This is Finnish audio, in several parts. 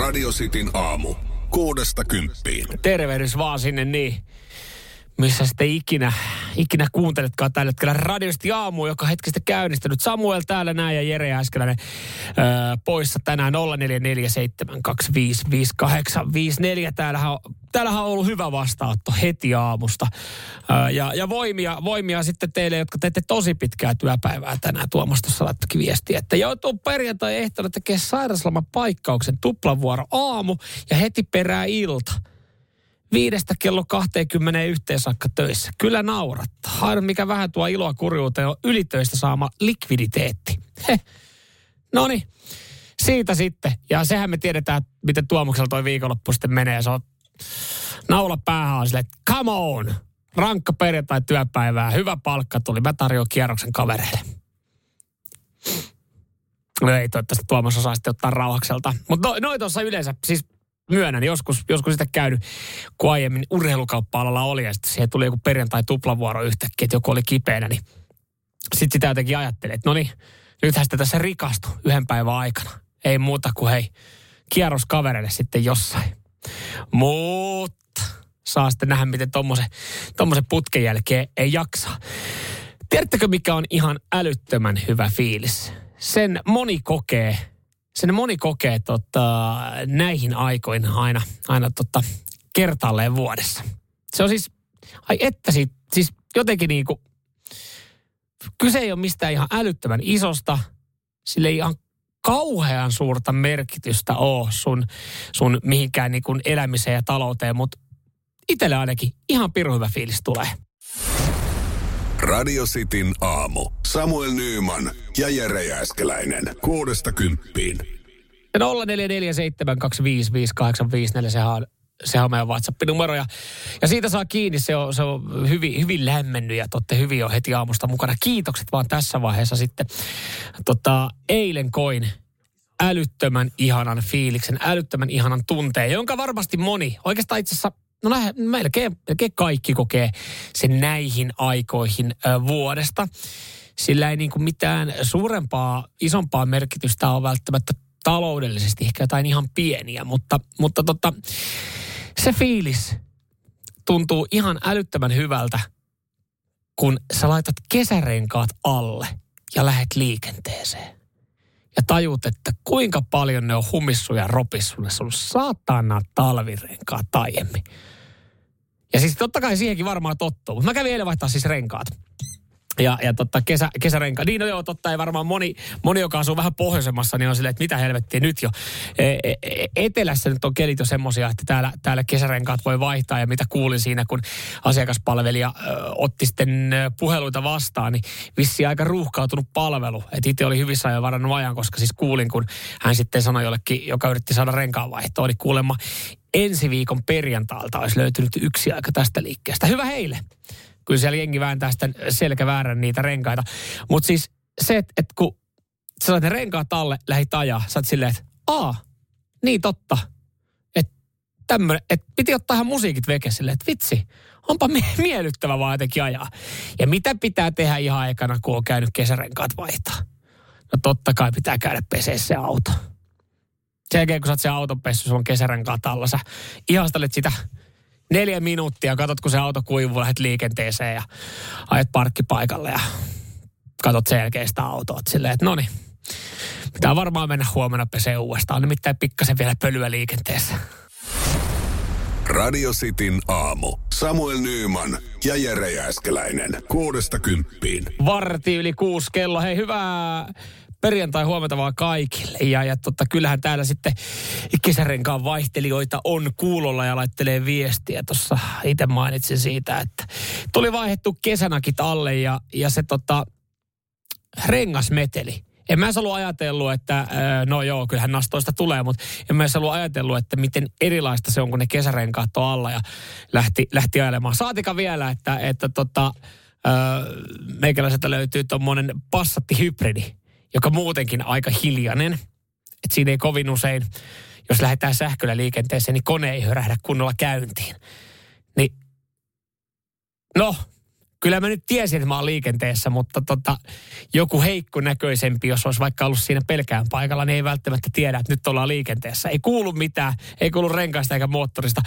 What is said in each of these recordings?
Radio Cityn aamu. Kuudesta kymppiin. Tervehdys vaan sinne niin, missä sitten ikinä, ikinä kuunteletkaan tällä hetkellä radiosti aamu, joka hetkestä käynnistänyt. Samuel täällä näin ja Jere Äskeläinen öö, poissa tänään 0447255854. Täällähän on, täällähän on ollut hyvä vastaanotto heti aamusta. Öö, ja, ja voimia, voimia sitten teille, jotka teette tosi pitkää työpäivää tänään. Tuomas tuossa laittokin viestiä, että joutuu perjantai ehtona tekemään sairausloman paikkauksen tuplavuoro aamu ja heti perää ilta viidestä kello 21 saakka töissä. Kyllä naurattaa. Aina mikä vähän tuo iloa kurjuuteen on ylitöistä saama likviditeetti. No niin, siitä sitten. Ja sehän me tiedetään, miten Tuomuksella toi viikonloppu sitten menee. Se on naula päähän sille, että come on, rankka perjantai työpäivää, hyvä palkka tuli, mä tarjoan kierroksen kavereille. No ei toivottavasti Tuomas osaa sitten ottaa rauhakselta. Mutta no, noin tuossa yleensä, siis myönnän, joskus, joskus sitä käynyt, kun aiemmin urheilukauppa-alalla oli, ja sitten siihen tuli joku perjantai-tuplavuoro yhtäkkiä, että joku oli kipeänä, niin sitten sitä jotenkin ajattelin, että no niin, nythän sitä tässä rikastui yhden päivän aikana. Ei muuta kuin hei, kierros kavereille sitten jossain. Mutta saa sitten nähdä, miten tommosen putken jälkeen ei jaksa. Tiedättekö, mikä on ihan älyttömän hyvä fiilis? Sen moni kokee sen moni kokee tota, näihin aikoihin aina, aina tota, kertaalleen vuodessa. Se on siis, ai että siitä, siis jotenkin niin kuin, kyse ei ole mistään ihan älyttömän isosta, sille ei ihan kauhean suurta merkitystä ole sun, sun mihinkään niin kuin elämiseen ja talouteen, mutta itselle ainakin ihan pirun hyvä fiilis tulee. Radio Cityn aamu. Samuel Nyyman ja Jere Jääskeläinen. Kuudesta kymppiin. 0447255854, sehän on, sehän on meidän WhatsApp-numero. Ja, ja siitä saa kiinni, se on, se on hyvin, hyvin lämmennyt ja totte hyvin jo heti aamusta mukana. Kiitokset vaan tässä vaiheessa sitten. Tota, eilen koin älyttömän ihanan fiiliksen, älyttömän ihanan tunteen, jonka varmasti moni, oikeastaan itse asiassa no melkein, melkein kaikki kokee sen näihin aikoihin ö, vuodesta. Sillä ei niin kuin mitään suurempaa, isompaa merkitystä ole välttämättä taloudellisesti, ehkä jotain ihan pieniä, mutta, mutta tota, se fiilis tuntuu ihan älyttömän hyvältä, kun sä laitat kesärenkaat alle ja lähet liikenteeseen. Ja tajut, että kuinka paljon ne on humissu ja ropissu ne sun saatana talvirenkaat aiemmin. Ja siis totta kai siihenkin varmaan tottuu. Mutta mä kävin eilen vaihtaa siis renkaat. Ja, ja totta, kesä, kesärenka. Niin no joo, totta ei varmaan moni, moni, joka asuu vähän pohjoisemmassa, niin on silleen, että mitä helvettiä nyt jo. E, e, e etelässä nyt on kelit jo semmosia, että täällä, täällä kesärenkaat voi vaihtaa. Ja mitä kuulin siinä, kun asiakaspalvelija ö, otti sitten puheluita vastaan, niin vissi aika ruuhkautunut palvelu. Että itse oli hyvissä ajoin varannut ajan, koska siis kuulin, kun hän sitten sanoi jollekin, joka yritti saada renkaan vaihtoa, niin kuulemma ensi viikon perjantailta olisi löytynyt yksi aika tästä liikkeestä. Hyvä heille kyllä siellä jengi vääntää sitten selkäväärän niitä renkaita. Mutta siis se, että et kun sä laitat ne renkaat alle, lähit ajaa, sä oot silleen, että aa, niin totta. Että tämmönen, että piti ottaa ihan musiikit veke silleen, että vitsi, onpa mie- miellyttävä vaan jotenkin ajaa. Ja mitä pitää tehdä ihan aikana, kun on käynyt kesärenkaat vaihtaa? No totta kai pitää käydä pesee se auto. Sen jälkeen, kun sä oot se auton pessu, sulla on kesärenkaat alla, sä ihastelet sitä neljä minuuttia, katsot kun se auto kuivuu, lähdet liikenteeseen ja ajat parkkipaikalle ja katsot sen jälkeen sitä autoa. Silleen, että no niin, pitää varmaan mennä huomenna pesee uudestaan. Nimittäin pikkasen vielä pölyä liikenteessä. Radio Cityn aamu. Samuel Nyyman ja Jere Jääskeläinen. Kuudesta kymppiin. Varti yli kuusi kello. Hei, hyvää perjantai huomenta vaan kaikille. Ja, ja totta, kyllähän täällä sitten kesärenkaan vaihtelijoita on kuulolla ja laittelee viestiä. Tuossa itse mainitsin siitä, että tuli vaihdettu kesänakit alle ja, ja se tota, rengasmeteli. En mä ollut ajatellut, että no joo, kyllähän nastoista tulee, mutta en mä ollut ajatellut, että miten erilaista se on, kun ne kesärenkaat on alla ja lähti, lähti ajelemaan. Saatika vielä, että, että tota, meikäläiseltä löytyy tuommoinen Passatti hybridi joka muutenkin aika hiljainen. Että siinä ei kovin usein, jos lähdetään sähköllä liikenteeseen, niin kone ei hörähdä kunnolla käyntiin. Niin, no, kyllä mä nyt tiesin, että mä oon liikenteessä, mutta tota, joku heikko näköisempi, jos olisi vaikka ollut siinä pelkään paikalla, niin ei välttämättä tiedä, että nyt ollaan liikenteessä. Ei kuulu mitään, ei kuulu renkaista eikä moottorista,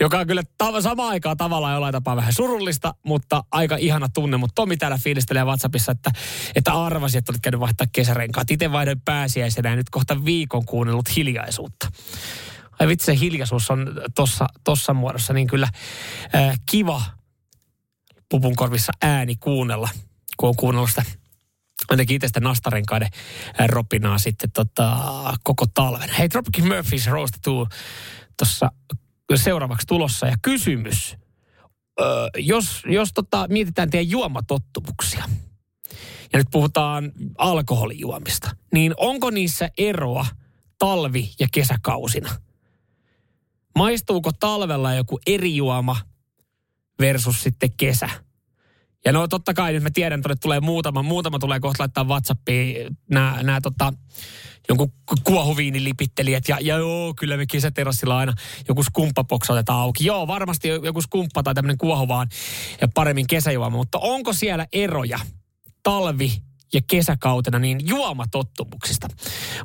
joka on kyllä tav- samaan aikaan tavallaan jollain tapaa vähän surullista, mutta aika ihana tunne. Mutta Tomi täällä fiilistelee WhatsAppissa, että, että arvasi, että olet käynyt vaihtaa kesärenkaat. Itse vaihdoin pääsiäisenä ja nyt kohta viikon kuunnellut hiljaisuutta. Ai vitsi, se hiljaisuus on tossa, tossa muodossa niin kyllä äh, kiva pupun korvissa ääni kuunnella, kun on kuunnellut sitä ainakin itse sitä nastarenkaiden ropinaa sitten tota, koko talven. Hei, Tropic Murphys Roasted tuossa seuraavaksi tulossa. Ja kysymys, öö, jos, jos tota, mietitään teidän juomatottumuksia, ja nyt puhutaan alkoholijuomista, niin onko niissä eroa talvi- ja kesäkausina? Maistuuko talvella joku eri juoma versus sitten kesä? Ja no totta kai nyt mä tiedän, että tulee muutama, muutama tulee kohta laittaa Whatsappiin nämä, nämä tota, jonkun kuohuviinilipittelijät ja, ja joo, kyllä me kesäterassilla aina joku skumppabox otetaan auki. Joo, varmasti joku skumppa tai tämmöinen kuohu vaan ja paremmin kesäjuoma, mutta onko siellä eroja talvi ja kesäkautena niin juomatottumuksista.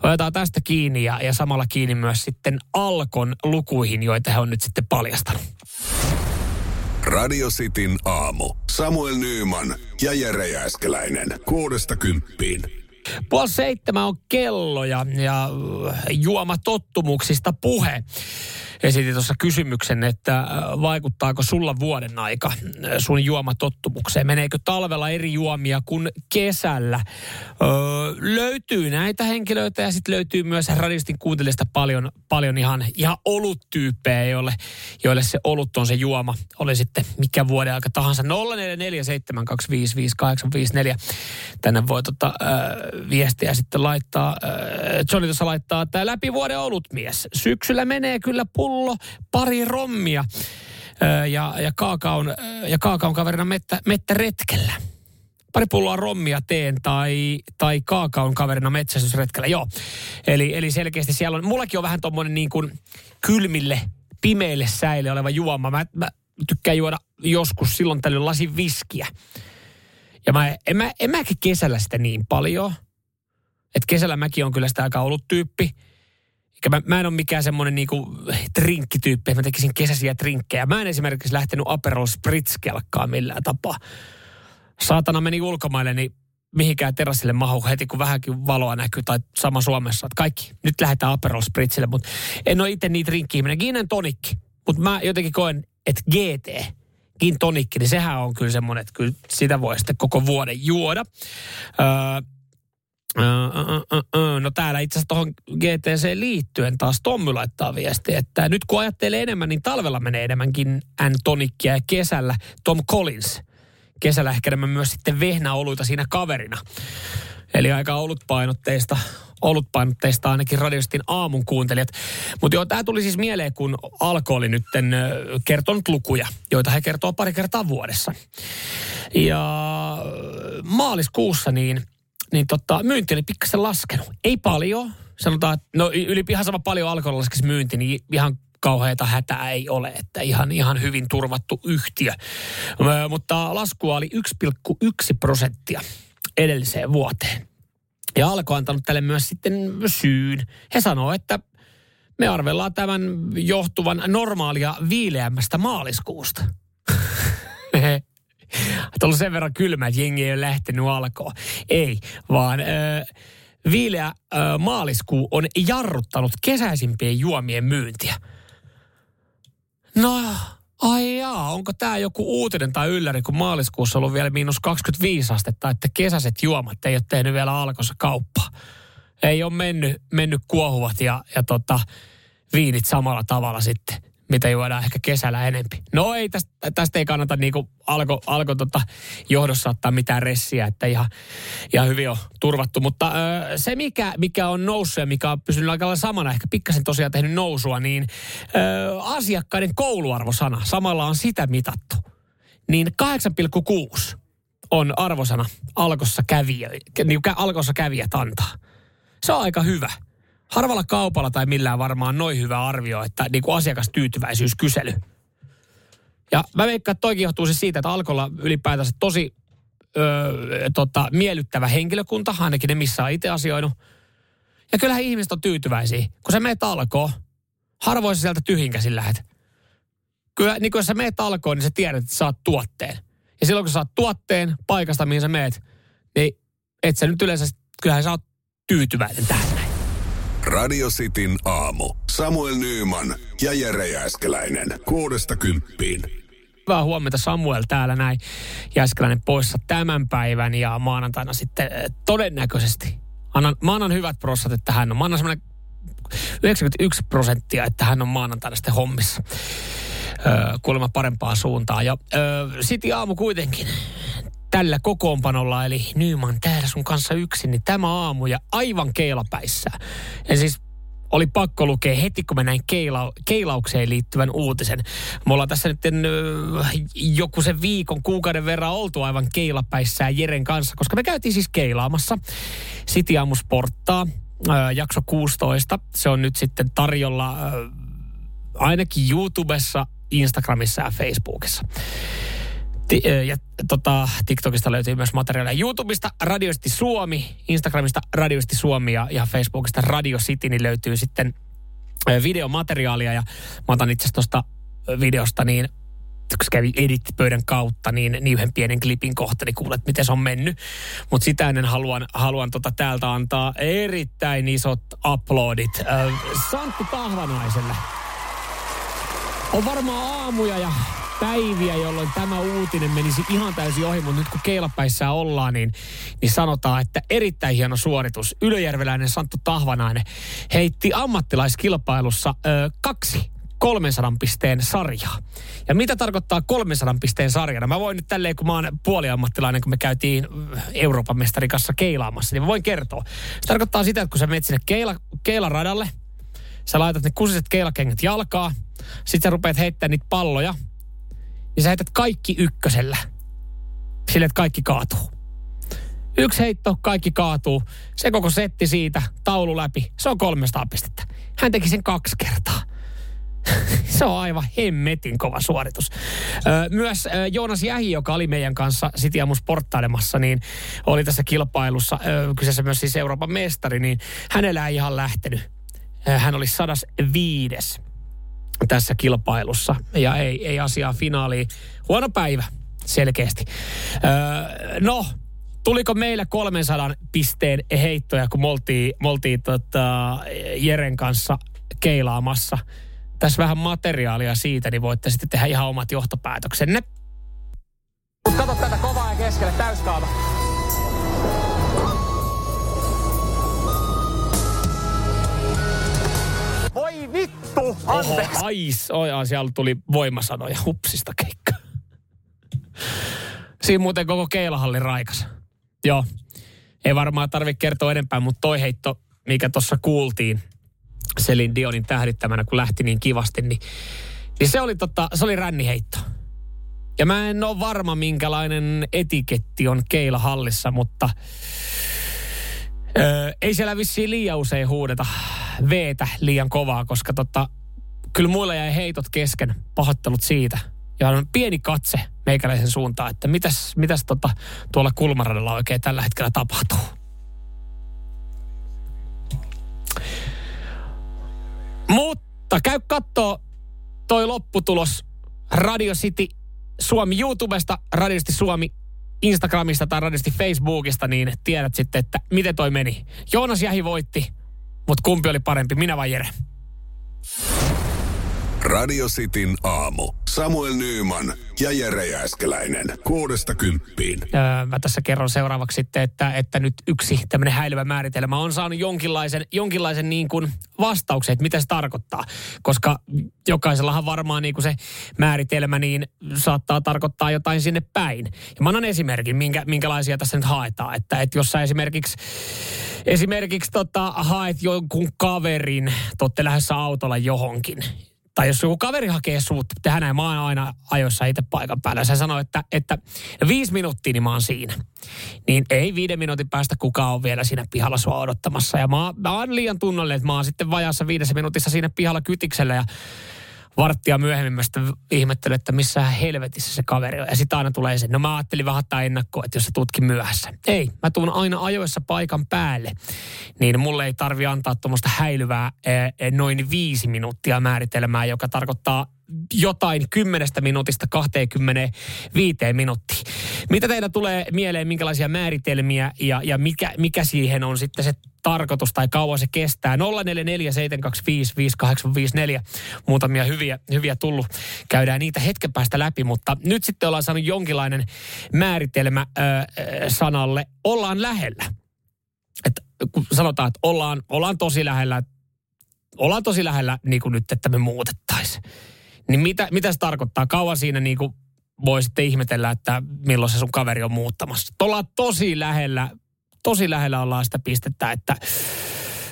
Otetaan tästä kiinni ja, ja samalla kiinni myös sitten Alkon lukuihin, joita he on nyt sitten paljastanut. Radio Cityn aamu. Samuel Nyyman ja Jere Jääskeläinen. Kuudesta kymppiin. Puoli seitsemän on kello ja, ja juomatottumuksista puhe esitin tuossa kysymyksen, että äh, vaikuttaako sulla vuoden aika äh, sun juomatottumukseen? Meneekö talvella eri juomia kuin kesällä? Öö, löytyy näitä henkilöitä ja sitten löytyy myös radistin kuuntelijasta paljon, paljon ihan, ihan oluttyyppejä, joille, joille se olut on se juoma. Oli sitten mikä vuoden aika tahansa. 0447255854. Tänne voi tota, äh, viestiä sitten laittaa. Äh, Johnny tuossa laittaa, että läpi vuoden olutmies. Syksyllä menee kyllä pullo, pari rommia ja, ja, kaakaon, ja kaakaon kaverina mettä, mettä retkellä. Pari pulloa rommia teen tai, tai kaakaon kaverina metsästysretkellä, joo. Eli, eli selkeästi siellä on, mullakin on vähän tommonen niin kuin kylmille, pimeille säille oleva juoma. Mä, mä tykkään juoda joskus silloin tällöin lasin viskiä. Ja mä, en, mä, en mäkin kesällä sitä niin paljon. Että kesällä mäkin on kyllä sitä aika ollut tyyppi. Mä, mä en ole mikään semmoinen niinku trinkkityyppi, mä tekisin kesäisiä trinkkejä. Mä en esimerkiksi lähtenyt Aperol Spritz-kelkkaan millään tapaa. Saatana meni ulkomaille, niin mihinkään terassille mahu heti, kun vähänkin valoa näkyy, tai sama Suomessa. Että kaikki, nyt lähdetään Aperol Spritzille, mutta en ole itse niitä rinkkiä. Minä gin tonikki, mutta mä jotenkin koen, että GT, gin tonikki, niin sehän on kyllä semmoinen, että kyllä sitä voi sitten koko vuoden juoda. Öö, No täällä itse asiassa tuohon GTC liittyen taas Tommy laittaa viesti, että nyt kun ajattelee enemmän, niin talvella menee enemmänkin N-tonikkia ja kesällä Tom Collins. Kesällä ehkä enemmän myös sitten vehnäoluita siinä kaverina. Eli aika olutpainotteista, olutpainotteista ainakin radiostin aamun kuuntelijat. Mutta joo, tämä tuli siis mieleen, kun Alko oli nyt kertonut lukuja, joita he kertoo pari kertaa vuodessa. Ja maaliskuussa niin – niin tota, myynti oli pikkasen laskenut. Ei paljon. Sanotaan, että no sama paljon alkoholilla laskisi myynti, niin ihan kauheita hätää ei ole, että ihan, ihan hyvin turvattu yhtiö. Ö, mutta laskua oli 1,1 prosenttia edelliseen vuoteen. Ja Alko antanut tälle myös sitten syyn. He sanoo, että me arvellaan tämän johtuvan normaalia viileämmästä maaliskuusta. Että ollut sen verran kylmä, että jengi ei ole lähtenyt alkoon. Ei, vaan ö, viileä ö, maaliskuu on jarruttanut kesäisimpien juomien myyntiä. No, ai jaa, onko tämä joku uutinen tai ylläri, kun maaliskuussa on ollut vielä miinus 25 astetta, että kesäiset juomat ei ole tehnyt vielä alkossa kauppaa. Ei ole mennyt, mennyt kuohuvat ja, ja tota, viinit samalla tavalla sitten mitä juodaan ehkä kesällä enempi. No ei, tästä, tästä ei kannata niinku alko, alko tota johdossa ottaa mitään ressiä, että ihan, ihan hyvin on turvattu. Mutta ö, se, mikä, mikä on noussut ja mikä on pysynyt aika samana, ehkä pikkasen tosiaan tehnyt nousua, niin ö, asiakkaiden kouluarvosana, samalla on sitä mitattu. Niin 8,6 on arvosana alkossa kävijä, niin alkossa kävijät antaa. Se on aika hyvä harvalla kaupalla tai millään varmaan noin hyvä arvio, että niin kuin asiakastyytyväisyyskysely. Ja mä veikkaan, että toikin johtuu siis siitä, että alkolla ylipäätänsä tosi öö, tota, miellyttävä henkilökunta, ainakin ne missä on itse asioinut. Ja kyllähän ihmiset on tyytyväisiä. Kun sä meet alkoon, harvoin sä sieltä tyhjinkäsin lähet. Kyllä, niin kun sä meet alkoon, niin sä tiedät, että saat tuotteen. Ja silloin kun sä saat tuotteen paikasta, mihin sä meet, niin et sä nyt yleensä, kyllähän sä oot tyytyväinen tähän. Radio Cityn aamu. Samuel Nyyman ja Jere Jääskeläinen. Kuudesta kymppiin. Hyvää huomenta Samuel täällä näin. Jääskeläinen poissa tämän päivän ja maanantaina sitten eh, todennäköisesti. Annan, mä annan hyvät prosat, että hän on. Mä annan semmoinen 91 prosenttia, että hän on maanantaina sitten hommissa. Öö, kuulemma parempaa suuntaa. Ja öö, City aamu kuitenkin tällä kokoonpanolla, eli Nyman täällä sun kanssa yksin, niin tämä aamu ja aivan keilapäissä. Ja siis oli pakko lukea heti, kun mä näin keila, keilaukseen liittyvän uutisen. Me ollaan tässä nyt joku sen viikon, kuukauden verran oltu aivan keilapäissään Jeren kanssa, koska me käytiin siis keilaamassa City Aamusporttaa, jakso 16. Se on nyt sitten tarjolla ainakin YouTubessa, Instagramissa ja Facebookissa. Ja tota, TikTokista löytyy myös materiaalia YouTubesta Radiosti Suomi, Instagramista Radiosti Suomi ja, ja Facebookista Radio City, niin löytyy sitten videomateriaalia ja mä otan itse asiassa tuosta videosta niin kun kävi edit-pöydän kautta, niin, niin yhden pienen klipin kohta, niin kuulet, miten se on mennyt. Mutta sitä ennen haluan, haluan tota täältä antaa erittäin isot uploadit äh, Santtu Tahvanaiselle. On varmaan aamuja ja päiviä, jolloin tämä uutinen menisi ihan täysin ohi, mutta nyt kun keilapäissä ollaan, niin, niin sanotaan, että erittäin hieno suoritus. Ylöjärveläinen Santtu Tahvanainen heitti ammattilaiskilpailussa ö, kaksi 300 pisteen sarjaa. Ja mitä tarkoittaa 300 pisteen sarjana? Mä voin nyt tälleen, kun mä oon puoliammattilainen, kun me käytiin Euroopan mestarikassa keilaamassa, niin mä voin kertoa. Se tarkoittaa sitä, että kun sä menet sinne keila, keilaradalle, sä laitat ne kusiset keilakengät jalkaa, sit sä rupeat heittämään niitä palloja, niin sä heität kaikki ykkösellä. Sille, että kaikki kaatuu. Yksi heitto, kaikki kaatuu. Se koko setti siitä, taulu läpi. Se on 300 pistettä. Hän teki sen kaksi kertaa. se on aivan hemmetin kova suoritus. Myös Joonas Jähi, joka oli meidän kanssa Sitiamus sporttailemassa, niin oli tässä kilpailussa, kyseessä myös siis Euroopan mestari, niin hänellä ei ihan lähtenyt. Hän oli 105 tässä kilpailussa. Ja ei, ei asiaa finaaliin. Huono päivä, selkeästi. Öö, no, tuliko meillä 300 pisteen heittoja, kun me oltiin, me oltiin tota Jeren kanssa keilaamassa. Tässä vähän materiaalia siitä, niin voitte sitten tehdä ihan omat johtopäätöksenne. Kato tätä kovaa ja keskelle, täyskaava. Vittu! Anteeksi. Oho, ais, oi, ai, siellä tuli voimasanoja hupsista keikka. Siinä muuten koko keilahalli raikas. Joo. Ei varmaan tarvitse kertoa enempää, mutta toi heitto, mikä tuossa kuultiin Selin Dionin tähdittämänä, kun lähti niin kivasti, niin, niin se, oli tota, se oli ränniheitto. Ja mä en ole varma, minkälainen etiketti on keilahallissa, mutta Öö, ei siellä vissiin liian usein huudeta veetä liian kovaa, koska tota, kyllä muilla jäi heitot kesken, pahoittelut siitä. Ja on pieni katse meikäläisen suuntaan, että mitäs, mitäs tota, tuolla kulmaradalla oikein tällä hetkellä tapahtuu. Mutta käy kattoo toi lopputulos Radio City Suomi YouTubesta, Radio City Suomi Instagramista tai radiosti Facebookista, niin tiedät sitten, että miten toi meni. Joonas Jähi voitti, mutta kumpi oli parempi, minä vai Jere? Radio Cityn aamu. Samuel Nyyman ja Jere Jääskeläinen. Kuudesta kymppiin. Öö, mä tässä kerron seuraavaksi sitten, että, että nyt yksi tämmöinen häilyvä määritelmä on saanut jonkinlaisen, jonkinlaisen niin kuin vastauksen, että mitä se tarkoittaa. Koska jokaisellahan varmaan niin kuin se määritelmä niin saattaa tarkoittaa jotain sinne päin. Ja mä annan esimerkin, minkä, minkälaisia tässä nyt haetaan. Että, että jos sä esimerkiksi Esimerkiksi tota, haet jonkun kaverin, te olette lähdössä autolla johonkin tai jos joku kaveri hakee suut, tehdään näin, mä oon aina ajoissa itse paikan päällä. Ja se sanoo, että, että viisi minuuttia, niin mä oon siinä. Niin ei viiden minuutin päästä kukaan on vielä siinä pihalla sua odottamassa. Ja mä, mä oon liian tunnollinen, että mä oon sitten vajassa viidessä minuutissa siinä pihalla kytiksellä. Ja varttia myöhemmin mä sitten ihmettelin, että missä helvetissä se kaveri on. Ja sitten aina tulee se, no mä ajattelin vähän ottaa ennakkoa, että jos se tutki myöhässä. Ei, mä tuun aina ajoissa paikan päälle. Niin mulle ei tarvi antaa tuommoista häilyvää noin viisi minuuttia määritelmää, joka tarkoittaa jotain kymmenestä minuutista 25 minuuttia. Mitä teillä tulee mieleen, minkälaisia määritelmiä ja, ja mikä, mikä siihen on sitten se tarkoitus tai kauan se kestää? 0447255854. Muutamia hyviä, hyviä tullut. Käydään niitä hetken päästä läpi, mutta nyt sitten ollaan saanut jonkinlainen määritelmä äh, sanalle ollaan lähellä. Että kun sanotaan, että ollaan, ollaan tosi lähellä, ollaan tosi lähellä niin kuin nyt, että me muutettaisiin niin mitä, mitä se tarkoittaa? Kauan siinä niin kuin voi sitten ihmetellä, että milloin se sun kaveri on muuttamassa. Ollaan tosi lähellä, tosi lähellä ollaan sitä pistettä, että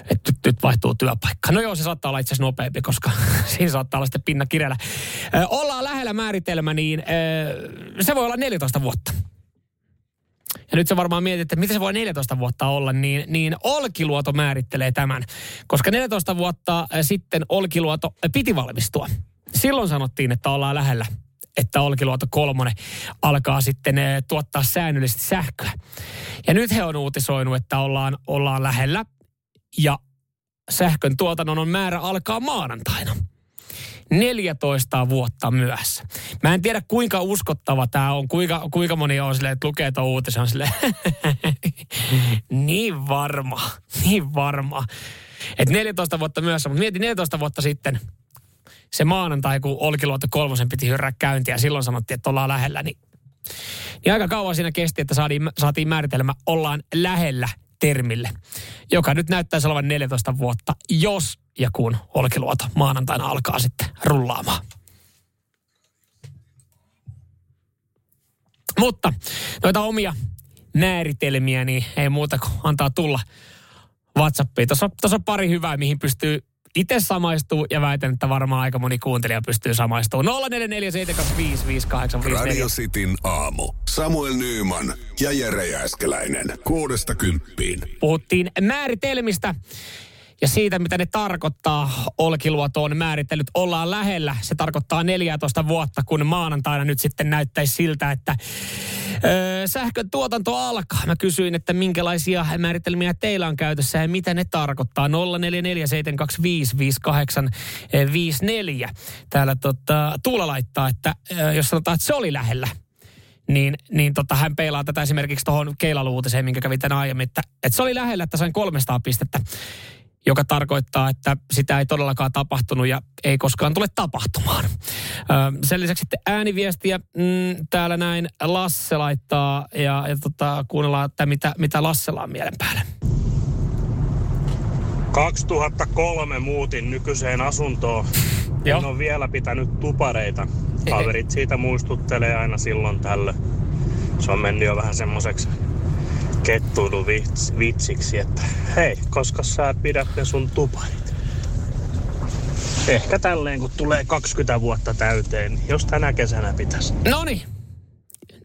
että nyt, nyt vaihtuu työpaikka. No joo, se saattaa olla itse asiassa nopeampi, koska siinä saattaa olla sitten pinna kireellä. Ollaan lähellä määritelmä, niin se voi olla 14 vuotta. Ja nyt se varmaan mietit, että miten se voi 14 vuotta olla, niin, niin Olkiluoto määrittelee tämän. Koska 14 vuotta sitten Olkiluoto piti valmistua silloin sanottiin, että ollaan lähellä että Olkiluoto kolmonen alkaa sitten eh, tuottaa säännöllisesti sähköä. Ja nyt he on uutisoinut, että ollaan, ollaan lähellä ja sähkön tuotannon on määrä alkaa maanantaina. 14 vuotta myöhässä. Mä en tiedä kuinka uskottava tämä on, kuinka, kuinka moni on silleen, että lukee tuon uutisen silleen, niin varma, niin varma. Että 14 vuotta myöhässä, mutta mietin 14 vuotta sitten – se maanantai, kun Olkiluoto kolmosen piti hyrrää käyntiä, silloin sanottiin, että ollaan lähellä, niin, niin aika kauan siinä kesti, että saatiin, saatiin määritelmä ollaan lähellä termille, joka nyt näyttäisi olevan 14 vuotta, jos ja kun Olkiluoto maanantaina alkaa sitten rullaamaan. Mutta noita omia määritelmiä, niin ei muuta kuin antaa tulla WhatsAppiin. Tuossa, tuossa on pari hyvää, mihin pystyy itse samaistuu ja väitän, että varmaan aika moni kuuntelija pystyy samaistumaan. 0447255854. Radio Cityn aamu. Samuel Nyyman ja Jere Jääskeläinen. Kuudesta kymppiin. Puhuttiin määritelmistä ja siitä, mitä ne tarkoittaa. Olkiluoto on määritellyt, ollaan lähellä. Se tarkoittaa 14 vuotta, kun maanantaina nyt sitten näyttäisi siltä, että öö, sähkön tuotanto alkaa. Mä kysyin, että minkälaisia määritelmiä teillä on käytössä ja mitä ne tarkoittaa. 0447255854. Täällä tota, Tuula laittaa, että öö, jos sanotaan, että se oli lähellä, niin, niin tota, hän peilaa tätä esimerkiksi tuohon keilaluutiseen, minkä kävi tänä aiemmin, että, että se oli lähellä, että sain 300 pistettä joka tarkoittaa, että sitä ei todellakaan tapahtunut ja ei koskaan tule tapahtumaan. sen lisäksi sitten ääniviestiä mm, täällä näin Lasse laittaa ja, ja tota, kuunnellaan, että mitä, mitä Lassella on mielen päälle. 2003 muutin nykyiseen asuntoon. Joo. En ole vielä pitänyt tupareita. Kaverit siitä muistuttelee aina silloin tällöin. Se on mennyt jo vähän semmoiseksi kettuilu vitsiksi, että hei, koska sä pidät ne sun tuparit. Ehkä tälleen, kun tulee 20 vuotta täyteen, niin jos tänä kesänä pitäisi. No niin.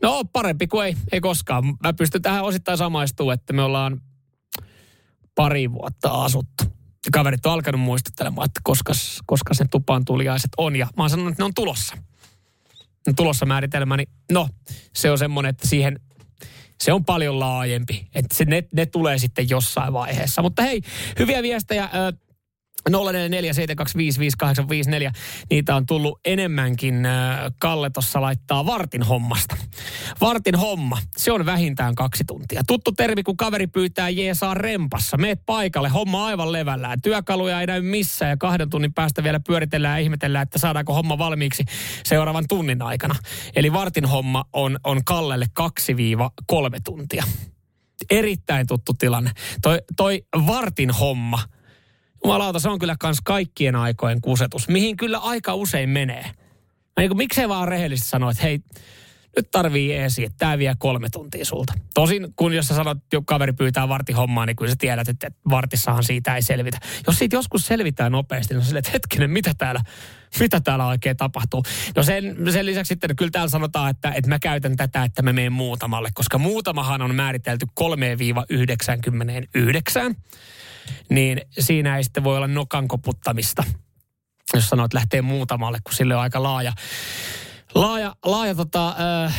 No parempi kuin ei, ei koskaan. Mä pystyn tähän osittain samaistumaan, että me ollaan pari vuotta asuttu. Ja kaverit on alkanut muistuttelemaan, että koska, koska sen tupaan tuliaiset on. Ja mä oon sanonut, että ne on tulossa. Ne on tulossa määritelmä, niin no, se on semmoinen, että siihen se on paljon laajempi. Että se, ne, ne tulee sitten jossain vaiheessa. Mutta hei, hyviä viestejä. 0447255854. Niitä on tullut enemmänkin. Kalle tuossa laittaa vartin hommasta. Vartin homma, se on vähintään kaksi tuntia. Tuttu termi, kun kaveri pyytää jeesaa rempassa. Meet paikalle, homma aivan levällään. Työkaluja ei näy missään ja kahden tunnin päästä vielä pyöritellään ja ihmetellään, että saadaanko homma valmiiksi seuraavan tunnin aikana. Eli vartin homma on, on Kallelle 2-3 tuntia. Erittäin tuttu tilanne. Toi, toi vartin homma – Jumalauta, se on kyllä kans kaikkien aikojen kusetus, mihin kyllä aika usein menee. Mä niin kuin, miksei vaan rehellisesti sanoa, että hei, nyt tarvii eesi, että tämä vie kolme tuntia sulta. Tosin, kun jos sä sanot, että kaveri pyytää varti hommaa, niin kyllä sä tiedät, että vartissahan siitä ei selvitä. Jos siitä joskus selvitään nopeasti, niin on silleen, että hetkinen, mitä täällä, mitä täällä oikein tapahtuu? No sen, sen lisäksi sitten kyllä täällä sanotaan, että, että mä käytän tätä, että mä menen muutamalle, koska muutamahan on määritelty 3-99 niin siinä ei sitten voi olla nokan koputtamista. jos sanoo, että lähtee muutamalle, kun sille on aika laaja, laaja, laaja tota, äh,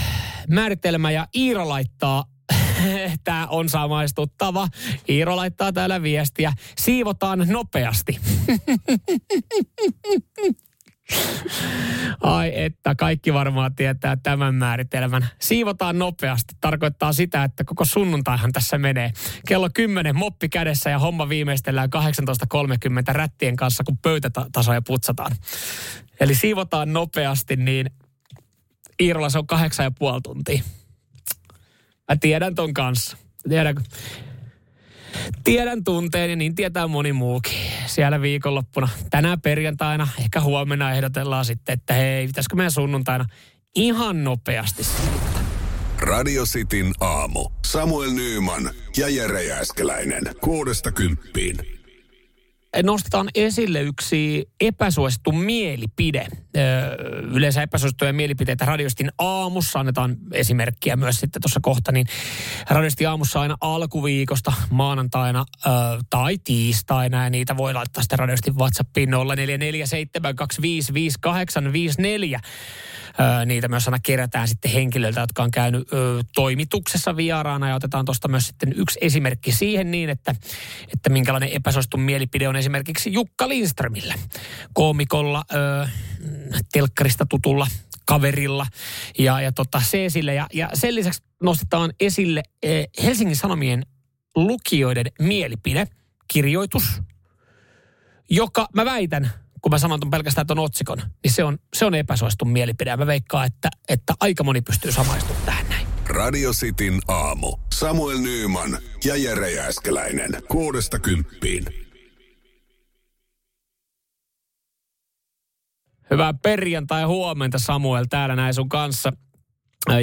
määritelmä. Ja Iiro laittaa Tämä on samaistuttava. Iiro laittaa täällä viestiä. Siivotaan nopeasti. Ai että, kaikki varmaan tietää tämän määritelmän. Siivotaan nopeasti. Tarkoittaa sitä, että koko sunnuntaihan tässä menee. Kello 10 moppi kädessä ja homma viimeistellään 18.30 rättien kanssa, kun pöytätasoja putsataan. Eli siivotaan nopeasti, niin Iirolla se on kahdeksan ja puoli tuntia. Mä tiedän ton kanssa. Tiedän, tiedän tunteen ja niin tietää moni muukin. Siellä viikonloppuna, tänään perjantaina, ehkä huomenna ehdotellaan sitten, että hei, pitäisikö meidän sunnuntaina ihan nopeasti Radio Cityn aamu. Samuel Nyyman ja Jere Jääskeläinen. Kuudesta kymppiin nostetaan esille yksi epäsuosittu mielipide. Yleensä epäsuosittuja mielipiteitä radiostin aamussa annetaan esimerkkiä myös sitten tuossa kohta, niin radiostin aamussa aina alkuviikosta maanantaina tai tiistaina ja niitä voi laittaa sitten radiostin WhatsAppiin 0447255854 niitä myös aina kerätään sitten henkilöiltä, jotka on käynyt ö, toimituksessa vieraana ja otetaan tuosta myös sitten yksi esimerkki siihen niin, että, että minkälainen epäsuosittu mielipide on esimerkiksi Jukka Lindströmillä, koomikolla, ö, telkkarista tutulla kaverilla ja, ja tota, se esille. Ja, ja sen lisäksi nostetaan esille Helsingin Sanomien lukijoiden mielipide, kirjoitus, joka mä väitän, kun mä sanon pelkästään tuon otsikon, niin se on, se on epäsuostun mielipide. Mä veikkaan, että, että aika moni pystyy samaistumaan tähän näin. Radio Cityn aamu. Samuel Nyyman ja Jere Jääskeläinen. Kuudesta kymppiin. Hyvää perjantai huomenta Samuel täällä näin sun kanssa.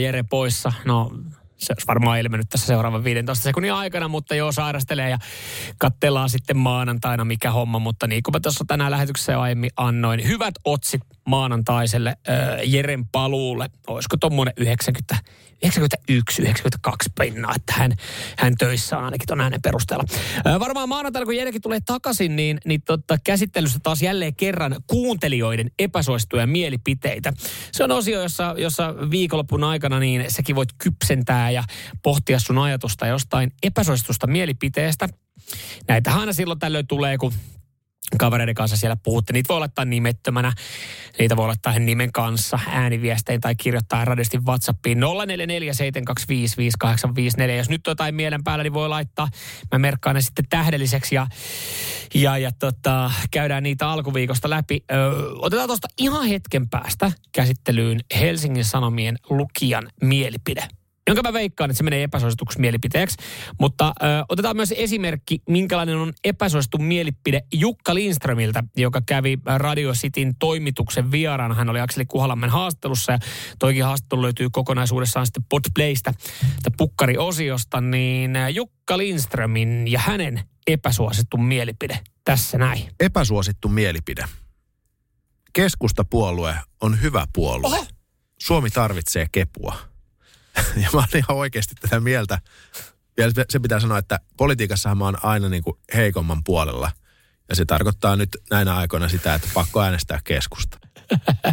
Jere poissa. No se olisi varmaan ilmennyt tässä seuraavan 15 sekunnin aikana, mutta joo, sairastelee ja katsellaan sitten maanantaina mikä homma. Mutta niin kuin mä tuossa tänään lähetyksessä jo aiemmin annoin, hyvät otsit maanantaiselle äh, Jeren paluulle. Olisiko tuommoinen 90, 91, 92 pinnaa, että hän, hän töissä on ainakin tuon äänen perusteella. Äh, varmaan maanantaina, kun Jerekin tulee takaisin, niin, niin totta, käsittelyssä taas jälleen kerran kuuntelijoiden epäsuosituja mielipiteitä. Se on osio, jossa, jossa viikonlopun aikana niin sekin voit kypsentää ja pohtia sun ajatusta jostain epäsuositusta mielipiteestä. Näitä aina silloin tällöin tulee, kun kavereiden kanssa siellä puhutte. Niitä voi laittaa nimettömänä, niitä voi laittaa nimen kanssa ääniviestein tai kirjoittaa radistin WhatsAppiin 0447255854. Jos nyt jotain mielen päällä, niin voi laittaa. Mä merkkaan ne sitten tähdelliseksi ja, ja, ja tota, käydään niitä alkuviikosta läpi. Ö, otetaan tuosta ihan hetken päästä käsittelyyn Helsingin Sanomien lukijan mielipide jonka mä veikkaan, että se menee epäsuosituksi mielipiteeksi. Mutta ö, otetaan myös esimerkki, minkälainen on epäsuosittu mielipide Jukka Lindströmiltä, joka kävi Radio Cityn toimituksen vieraana. Hän oli Akseli Kuhalammen haastattelussa ja toikin haastattelu löytyy kokonaisuudessaan sitten Podplaystä, pukkari-osiosta. Niin Jukka Lindströmin ja hänen epäsuosittu mielipide tässä näin. Epäsuosittu mielipide. Keskustapuolue on hyvä puolue. Oho. Suomi tarvitsee kepua. ja mä oon ihan oikeasti tätä mieltä. Ja se pitää sanoa, että politiikassahan mä oon aina niin kuin heikomman puolella. Ja se tarkoittaa nyt näinä aikoina sitä, että pakko äänestää keskusta.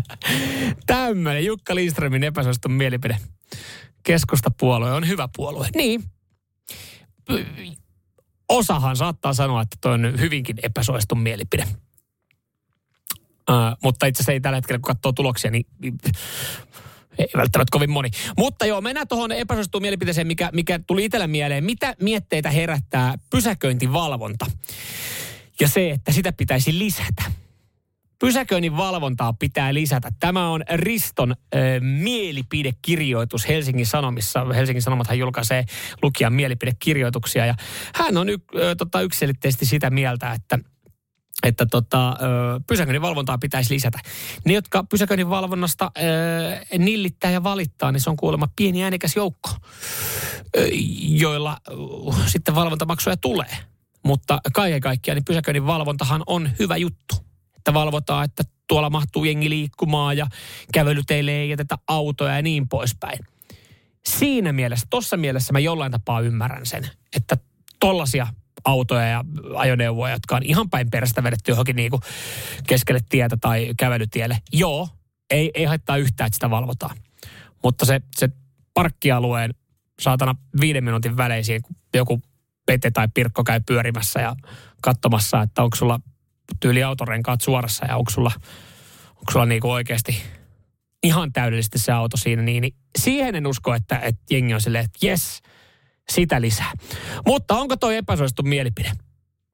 Tämmöinen Jukka Lindströmin epäsuosittu mielipide. Keskustapuolue on hyvä puolue. Niin. Osahan saattaa sanoa, että toi on hyvinkin epäsuosittu mielipide. Uh, mutta itse asiassa ei tällä hetkellä, kun katsoo tuloksia, niin ei välttämättä kovin moni. Mutta joo, mennään tuohon epäsuosittuun mielipiteeseen, mikä, mikä tuli itsellä mieleen. Mitä mietteitä herättää pysäköintivalvonta? Ja se, että sitä pitäisi lisätä. Pysäköinnin valvontaa pitää lisätä. Tämä on Riston äh, mielipidekirjoitus Helsingin Sanomissa. Helsingin Sanomathan julkaisee lukijan mielipidekirjoituksia. Ja hän on y, äh, tota, yksilitteisesti sitä mieltä, että – että tota, pysäköinnin valvontaa pitäisi lisätä. Ne, jotka pysäköinnin valvonnasta nillittää ja valittaa, niin se on kuulemma pieni äänikäs joukko, joilla sitten valvontamaksuja tulee. Mutta kaiken kaikkiaan niin pysäköinnin valvontahan on hyvä juttu. Että valvotaan, että tuolla mahtuu jengi liikkumaan ja kävelyteille ei jätetä autoja ja niin poispäin. Siinä mielessä, tuossa mielessä mä jollain tapaa ymmärrän sen, että tollaisia autoja ja ajoneuvoja, jotka on ihan päin perästä vedetty johonkin niin kuin keskelle tietä tai kävelytielle. Joo, ei, ei haittaa yhtään, että sitä valvotaan. Mutta se, se parkkialueen saatana viiden minuutin väleisiin, kun joku Pete tai Pirkko käy pyörimässä ja katsomassa, että onko sulla tyyli autorenkaat suorassa ja onko sulla, onko sulla niinku oikeasti ihan täydellisesti se auto siinä, niin, niin siihen en usko, että, että jengi on silleen, että jes, sitä lisää. Mutta onko toi epäsuosittu mielipide?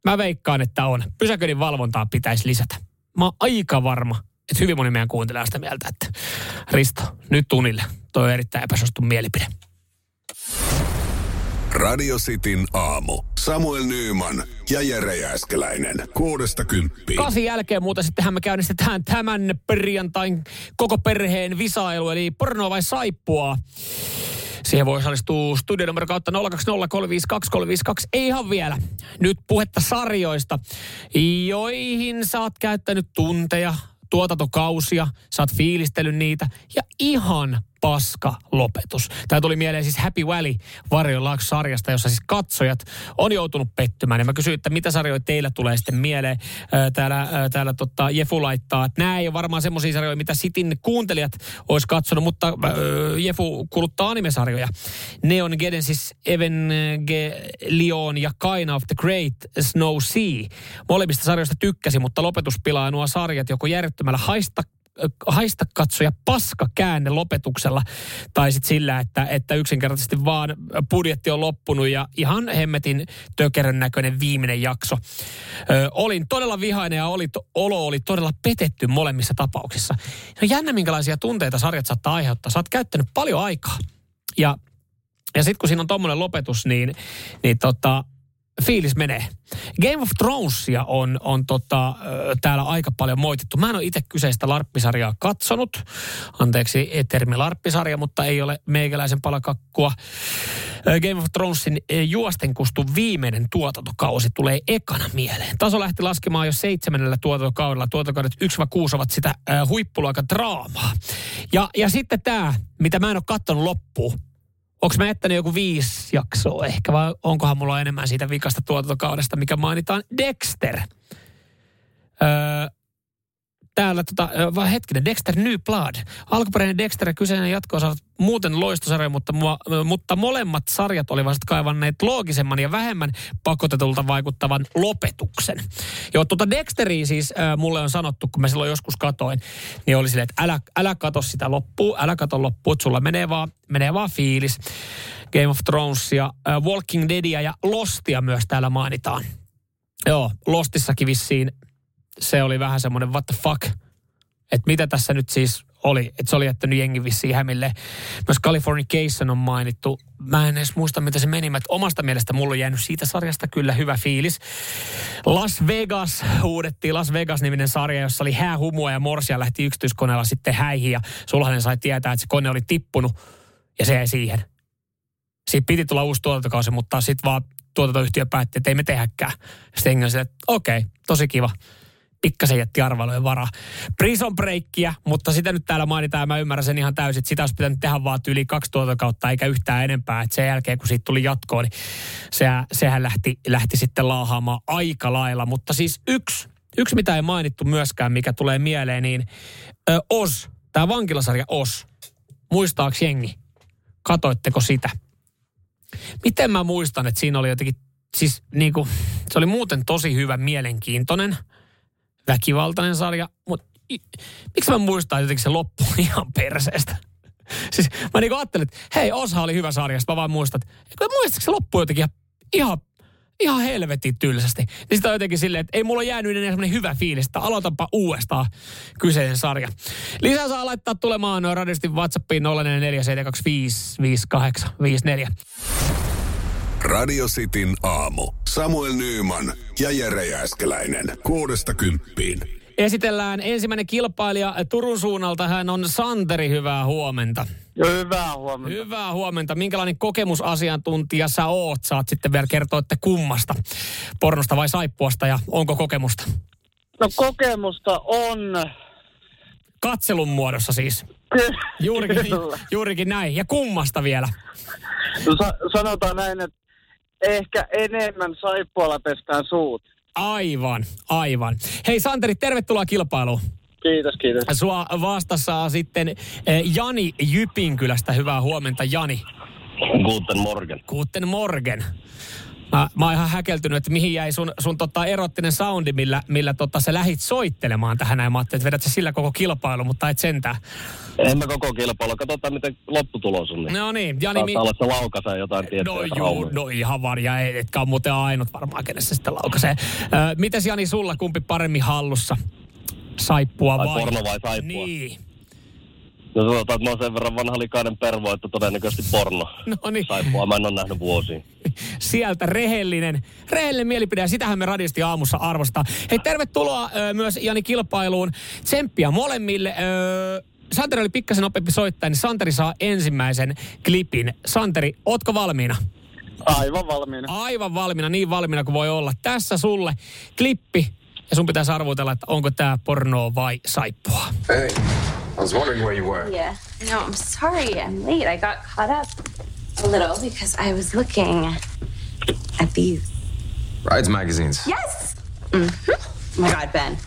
Mä veikkaan, että on. Pysäköinnin valvontaa pitäisi lisätä. Mä oon aika varma, että hyvin moni meidän kuuntelee sitä mieltä, että Risto, nyt tunille. Toi on erittäin epäsuosittu mielipide. Radio Cityn aamu. Samuel Nyyman ja Jere Jääskeläinen. Kuudesta kymppiin. Kasin jälkeen muuten sittenhän me käynnistetään tämän perjantain koko perheen visailu, eli pornoa vai saippua. Siihen voi osallistua studionumero kautta 020352352. Ei ihan vielä. Nyt puhetta sarjoista, joihin sä oot käyttänyt tunteja, tuotantokausia, sä oot fiilistellyt niitä ja ihan paska lopetus. Tämä tuli mieleen siis Happy Valley sarjasta, jossa siis katsojat on joutunut pettymään. Ja mä kysyin, että mitä sarjoja teillä tulee sitten mieleen. Täällä, täällä tota Jefu laittaa, että nämä ei ole varmaan semmoisia sarjoja, mitä Sitin kuuntelijat olisi katsonut, mutta äh, Jefu kuluttaa animesarjoja. Neon Genesis, Evangelion ja Kind of the Great Snow Sea. Molemmista sarjoista tykkäsi, mutta lopetus pilaa nuo sarjat joko järjettömällä haista haista katsoja paska käänne lopetuksella. Tai sitten sillä, että, että yksinkertaisesti vaan budjetti on loppunut ja ihan hemmetin tökerön näköinen viimeinen jakso. Ö, olin todella vihainen ja oli, olo oli todella petetty molemmissa tapauksissa. No jännä, minkälaisia tunteita sarjat saattaa aiheuttaa. Sä oot käyttänyt paljon aikaa. Ja, ja sitten kun siinä on tommonen lopetus, niin, niin tota, fiilis menee. Game of Thronesia on, on tota, täällä aika paljon moitettu. Mä en ole itse kyseistä larppisarjaa katsonut. Anteeksi termi larppisarja, mutta ei ole meikäläisen palakakkua. Game of Thronesin juosten kustu viimeinen tuotantokausi tulee ekana mieleen. Taso lähti laskemaan jo seitsemännellä tuotantokaudella. Tuotantokaudet 1-6 ovat sitä huippuluokan draamaa. Ja, ja sitten tämä, mitä mä en ole katsonut loppuun. Onko mä jättänyt joku viisi jaksoa ehkä, vai onkohan mulla enemmän siitä vikasta tuotantokaudesta, mikä mainitaan Dexter. Öö, täällä tota, vaan hetkinen, Dexter New Blood. Alkuperäinen Dexter ja kyseinen jatko ovat muuten loistosarja, mutta, mutta molemmat sarjat olivat kaivanneet loogisemman ja vähemmän pakotetulta vaikuttavan lopetuksen. Joo, tuota Dexteriä siis äh, mulle on sanottu, kun mä silloin joskus katoin, niin oli silleen, että älä, älä kato sitä loppuun, älä kato loppuun, että sulla menee vaan, menee vaan fiilis. Game of Thronesia, äh, Walking Deadia ja Lostia myös täällä mainitaan. Joo, Lostissakin vissiin se oli vähän semmoinen what the fuck, että mitä tässä nyt siis oli, että se oli jättänyt jengi vissiin hämille. Myös Californication on mainittu. Mä en edes muista, mitä se meni. Mä, omasta mielestä mulla on jäänyt siitä sarjasta kyllä hyvä fiilis. Las Vegas huudettiin Las Vegas-niminen sarja, jossa oli häähumua ja Morsia lähti yksityiskoneella sitten häihin ja Sulhanen sai tietää, että se kone oli tippunut ja se jäi siihen. Siitä piti tulla uusi tuotantokausi, mutta sitten vaan tuotantoyhtiö päätti, että ei me tehdäkään. Sitten että okei, okay, tosi kiva pikkasen jätti arvailujen vara. Prison breakkiä, mutta sitä nyt täällä mainitaan ja mä ymmärrän sen ihan täysin, että sitä olisi pitänyt tehdä vaan yli kaksi kautta eikä yhtään enempää. Että sen jälkeen kun siitä tuli jatkoon, niin se, sehän lähti, lähti sitten laahaamaan aika lailla. Mutta siis yksi, yksi mitä ei mainittu myöskään, mikä tulee mieleen, niin ö, Os, tämä vankilasarja Os. Muistaaks jengi? Katoitteko sitä? Miten mä muistan, että siinä oli jotenkin, siis niin kuin, se oli muuten tosi hyvä, mielenkiintoinen – väkivaltainen sarja, mutta miksi mä muistan jotenkin se loppu ihan perseestä? Siis mä niinku ajattelin, että hei, Osa oli hyvä sarja, mä vaan muistan, että muistatko se loppu jotenkin ihan, ihan helvetin tylsästi. Niin sitä on jotenkin silleen, että ei mulla jäänyt enää semmoinen hyvä fiilis, että aloitanpa uudestaan kyseisen sarja. Lisää saa laittaa tulemaan radistin WhatsAppiin 0447255854. Radio Cityn aamu. Samuel Nyyman ja Jere Jääskeläinen. Kuudesta kymppiin. Esitellään ensimmäinen kilpailija Turun suunnalta. Hän on Santeri. Hyvää huomenta. Hyvää huomenta. Hyvää huomenta. Minkälainen kokemusasiantuntija sä oot? Saat sitten vielä kertoa, että kummasta. Pornosta vai saippuasta ja onko kokemusta? No kokemusta on. Katselun muodossa siis. Juurikin, juurikin näin. Ja kummasta vielä? No, sa- sanotaan näin, että ehkä enemmän saippualla pestään suut. Aivan, aivan. Hei Santeri, tervetuloa kilpailuun. Kiitos, kiitos. Sua vastassa sitten eh, Jani Jypinkylästä. Hyvää huomenta, Jani. Guten Morgen. Guten Morgen. Mä, mä oon ihan häkeltynyt, että mihin jäi sun, sun tota erottinen soundi, millä, millä tota sä lähit soittelemaan tähän näin. Mä ajattelin, että vedät sä sillä koko kilpailu, mutta et sentään. En mä koko kilpailu. Katsotaan, miten lopputulos on. Niin No niin, Jani... Mi- olla, että se laukaisee jotain tiettyä. no juu, no ihan varja, etkä ole muuten ainut varmaan, kenessä sitä laukaisee. Mites Jani sulla, kumpi paremmin hallussa? Saippua Ai vai? porno vai saippua? Niin. No sanotaan, että mä oon sen verran vanha likainen pervo, että todennäköisesti porno. No niin. Saippua mä en ole nähnyt vuosiin. sieltä rehellinen, rehellinen mielipide ja sitähän me radisti aamussa arvostaa. Hei tervetuloa ö, myös Jani kilpailuun. Tsemppiä molemmille. Ö, Santeri oli pikkasen nopeampi soittaja, niin Santeri saa ensimmäisen klipin. Santeri, ootko valmiina? Aivan valmiina. Aivan valmiina, niin valmiina kuin voi olla. Tässä sulle klippi ja sun pitäisi arvotella, että onko tämä pornoa vai saippua. Hey, I was wondering where you were. Yeah. No, I'm sorry I'm late. I got caught up a little because I was looking at these. Rides magazines. Yes! Mm-hmm. Oh my God, Ben.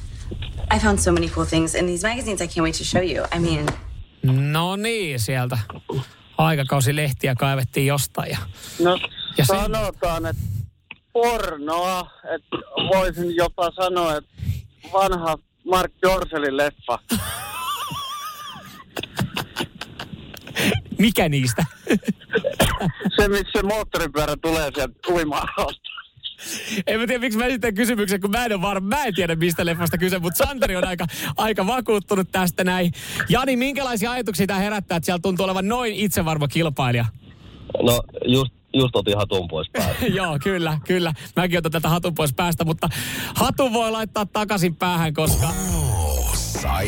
I found so many cool things in these magazines I can't wait to show you. I mean, No niin, sieltä aikakausilehtiä kaivettiin jostain. Ja, No Ja se- sanotaan, että pornoa, että voisin jopa sanoa, että vanha Mark Dorselin leffa. mikä niistä? Se, missä se moottoripyörä tulee sieltä uimaan En mä tiedä, miksi mä esitän kysymyksen, kun mä en ole varma, mä en tiedä mistä leffasta kyse, mutta Santeri on aika, aika vakuuttunut tästä näin. Jani, minkälaisia ajatuksia tämä herättää, että siellä tuntuu olevan noin itsevarma kilpailija? No, just, just otin hatun pois päältä. Joo, kyllä, kyllä. Mäkin otan tätä hatun pois päästä, mutta hatun voi laittaa takaisin päähän, koska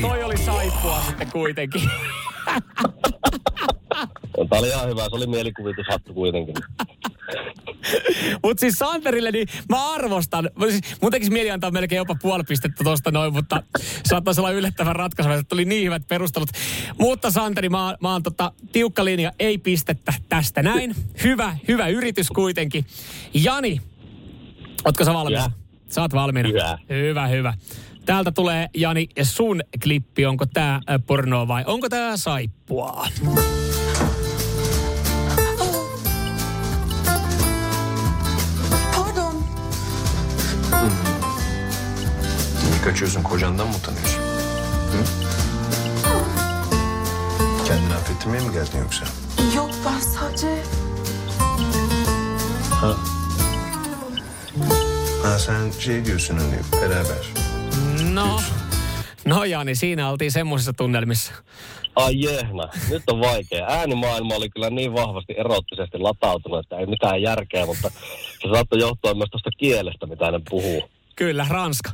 toi oli saippua sitten kuitenkin. Tämä oli ihan hyvä. Se oli mielikuvitushattu kuitenkin. Mutta siis Santerille, niin mä arvostan. Siis, mun tekisi mieli antaa melkein jopa puoli pistettä tosta noin, mutta saattaisi olla yllättävän ratkaisu, että tuli niin hyvät perustelut. Mutta Santeri, mä, mä oon tota, tiukka linja, ei pistettä tästä näin. Hyvä, hyvä yritys kuitenkin. Jani, ootko sä. Sä oot valmiina. Jää. Hyvä, hyvä. Täältä tulee, Jani, sun klippi. Onko tää äh, pornoa vai onko tää saippua? Kaçıyorsun? Kocandan mı utanıyorsun? Hı? Kendini affettirmeye mi geldin yoksa? Yok ben sadece Ha sen şey diyorsun hani beraber. No, no Jani, siinä oltiin semmoisissa tunnelmissa. Ai jehna, nyt on vaikea. Äänimaailma oli kyllä niin vahvasti erottisesti latautunut, että ei mitään järkeä, mutta se saattoi johtua myös tuosta kielestä, mitä ne puhuu. Kyllä, Ranska.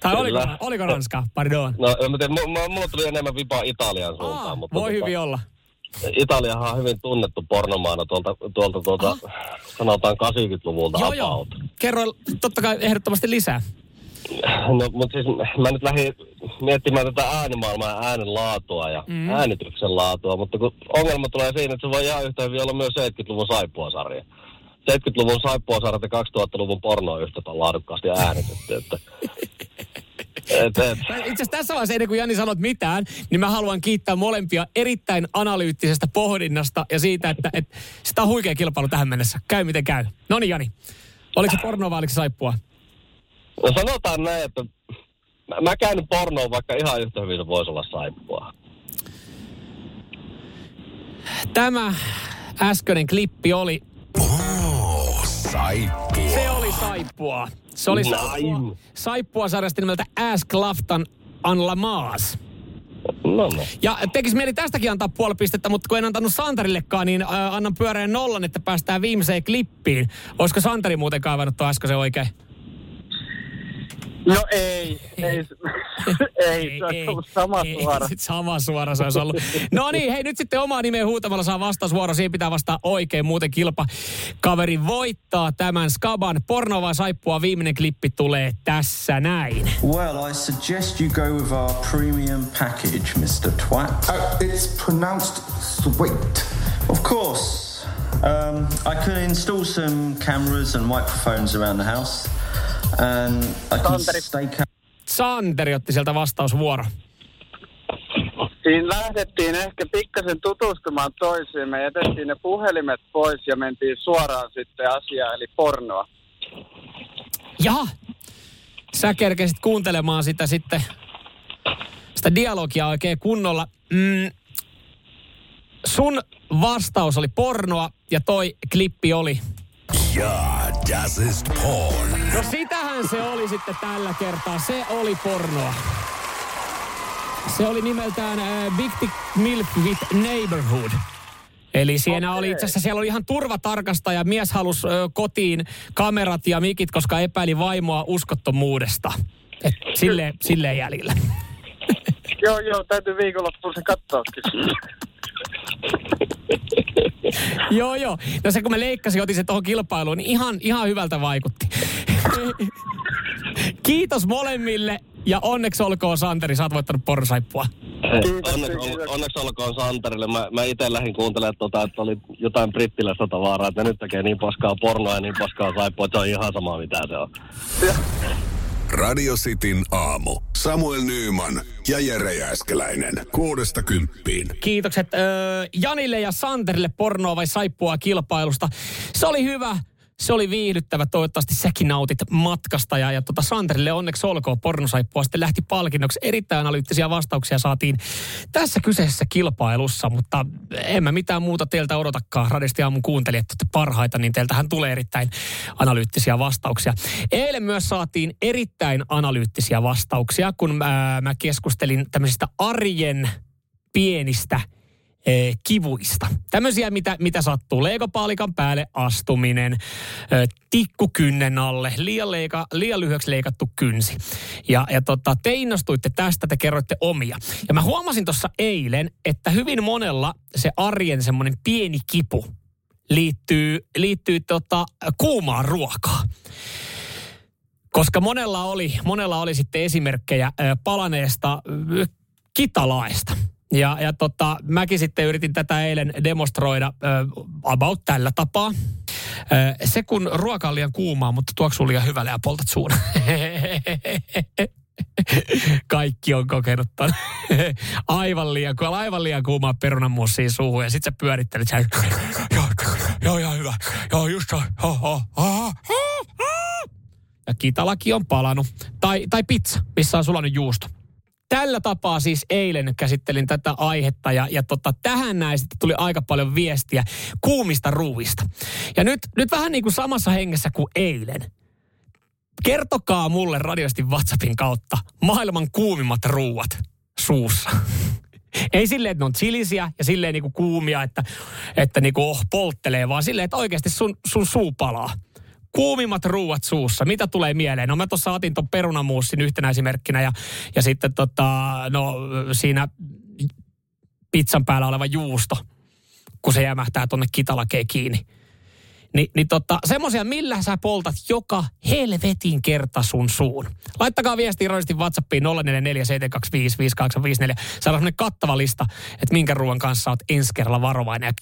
Tai oliko, Kyllä. oliko Ranska? Pardon. No, mä tiedä, mu- mu- mulla tuli enemmän vipaa Italian suuntaan. Aa, mutta voi tota, hyvin olla. Italiahan on hyvin tunnettu pornomaana tuolta, tuolta, tuolta sanotaan 80-luvulta Joo, joo. Kerro totta kai ehdottomasti lisää. No, mutta siis mä nyt lähdin miettimään tätä äänimaailmaa ja äänen laatua ja mm. äänityksen laatua, mutta kun ongelma tulee siinä, että se voi ihan yhtä hyvin olla myös 70-luvun saippuasarja. 70-luvun saippuasarjat ja 2000-luvun porno on yhtä laadukkaasti äänitetty, että... Et, et. Itse asiassa tässä vaiheessa ennen kuin Jani sanot mitään, niin mä haluan kiittää molempia erittäin analyyttisestä pohdinnasta ja siitä, että, että sitä on huikea kilpailu tähän mennessä. Käy miten käy. No niin Jani, oliko se pornoa vai oliko se saippua? No sanotaan näin, että mä, mä käyn nyt pornoon, vaikka ihan yhtä hyvin se voisi olla saippua. Tämä äskeinen klippi oli, Oh, saippua. se oli saippua. Se oli saippua, saippua sarjasta nimeltä Ask Laftan Anla Maas. No no. Ja tekisi mieli tästäkin antaa puoli pistettä, mutta kun en antanut Santarillekaan, niin äh, annan pyöreän nollan, että päästään viimeiseen klippiin. Olisiko Santari muuten kaivannut tuon äsken se oikein? No ei, ei, ei, se on ollut sama ei, suora. sit sama suora se olisi ollut. No niin, hei nyt sitten omaa nimeä huutamalla saa vastausvuoro. Siihen pitää vastaa oikein, muuten kilpa kaveri voittaa tämän Skaban. Porno vai saippua viimeinen klippi tulee tässä näin. Well, I suggest you go with our premium package, Mr. Twat. Uh, it's pronounced sweet. Of course. Um, I can install some cameras and microphones around the house, Santeri. stay. Ca- Santeri otti sieltä vastausvuoro. Siinä lähdettiin ehkä pikkasen tutustumaan toisiin. Me jätettiin ne puhelimet pois ja mentiin suoraan sitten asiaan, eli pornoa. Jaha, sä kerkesit kuuntelemaan sitä sitten, sitä dialogia oikein kunnolla. Mm, sun vastaus oli pornoa ja toi klippi oli. Ja, das ist porn. No sitähän se oli sitten tällä kertaa. Se oli pornoa. Se oli nimeltään äh, Big Dick Milk with Neighborhood. Eli siinä oli itse asiassa, siellä oli ihan turvatarkastaja. Mies halusi ö, kotiin kamerat ja mikit, koska epäili vaimoa uskottomuudesta. Et silleen, silleen jäljellä. Joo, joo, täytyy viikonloppuun se katsoakin. joo, joo. No se kun mä leikkasin, otin se tuohon kilpailuun, niin ihan, ihan hyvältä vaikutti. Kiitos molemmille ja onneksi olkoon Santeri, sä oot voittanut porsaippua. Onneksi, ol, onneksi olkoon Santerille. Mä, mä itse lähdin kuuntelemaan, tota, että oli jotain brittiläistä tavaraa, että ne nyt tekee niin paskaa pornoa ja niin paskaa saippua, että se on ihan sama mitä se on. Radio Cityn aamu. Samuel Nyyman ja Jere Jääskeläinen. Kuudesta kymppiin. Kiitokset öö, Janille ja Santerille pornoa vai saippua kilpailusta. Se oli hyvä. Se oli viihdyttävä. Toivottavasti säkin nautit matkasta. Ja, ja tota Santerille onneksi olkoon pornosaippua. Sitten lähti palkinnoksi. Erittäin analyyttisiä vastauksia saatiin tässä kyseisessä kilpailussa. Mutta en mä mitään muuta teiltä odotakaan. Radisti aamun kuuntelijat, että parhaita, niin teiltähän tulee erittäin analyyttisiä vastauksia. Eilen myös saatiin erittäin analyyttisiä vastauksia, kun ää, mä keskustelin tämmöisistä arjen pienistä eh, kivuista. Tämmöisiä, mitä, mitä sattuu. Leikopaalikan päälle astuminen, eh, tikku kynnen alle, liian, leika, liian lyhyeksi leikattu kynsi. Ja, ja tota, te innostuitte tästä, te kerroitte omia. Ja mä huomasin tuossa eilen, että hyvin monella se arjen semmoinen pieni kipu liittyy, liittyy tota, kuumaan ruokaan. Koska monella oli, monella oli sitten esimerkkejä palaneesta ö, kitalaesta. Ja, ja tota, mäkin sitten yritin tätä eilen demonstroida ö, about tällä tapaa. Ö, se kun ruoka on liian kuumaa, mutta tuoksuu liian hyvälle ja poltat suun. Kaikki on kokenut ton. aivan liian, kun aivan liian kuumaa perunanmussia suuhun ja sit sä pyörittelet sä, joo, joo, joo, hyvä. Joo, just joo, joo, joo. Ja kitalaki on palannut. Tai, tai pizza, missä on sulanut juusto. Tällä tapaa siis eilen käsittelin tätä aihetta ja, ja tota, tähän näin sitten tuli aika paljon viestiä kuumista ruuista. Ja nyt, nyt vähän niin kuin samassa hengessä kuin eilen. Kertokaa mulle radiosti WhatsAppin kautta maailman kuumimmat ruuat suussa. Ei silleen, että ne on chilisiä ja silleen niinku kuumia, että, että niinku oh, polttelee, vaan silleen, että oikeasti sun, sun suu palaa. Kuumimmat ruuat suussa. Mitä tulee mieleen? No mä tuossa otin ton perunamuussin yhtenä esimerkkinä ja, ja sitten tota, no siinä pizzan päällä oleva juusto, kun se jämähtää tonne kitalakeen kiinni. Ni, niin tota, semmosia, millä sä poltat joka helvetin kerta sun suun. Laittakaa viesti irrallisesti WhatsAppiin 0447255854. Saadaan semmonen kattava lista, että minkä ruoan kanssa oot ensi kerralla varovainen.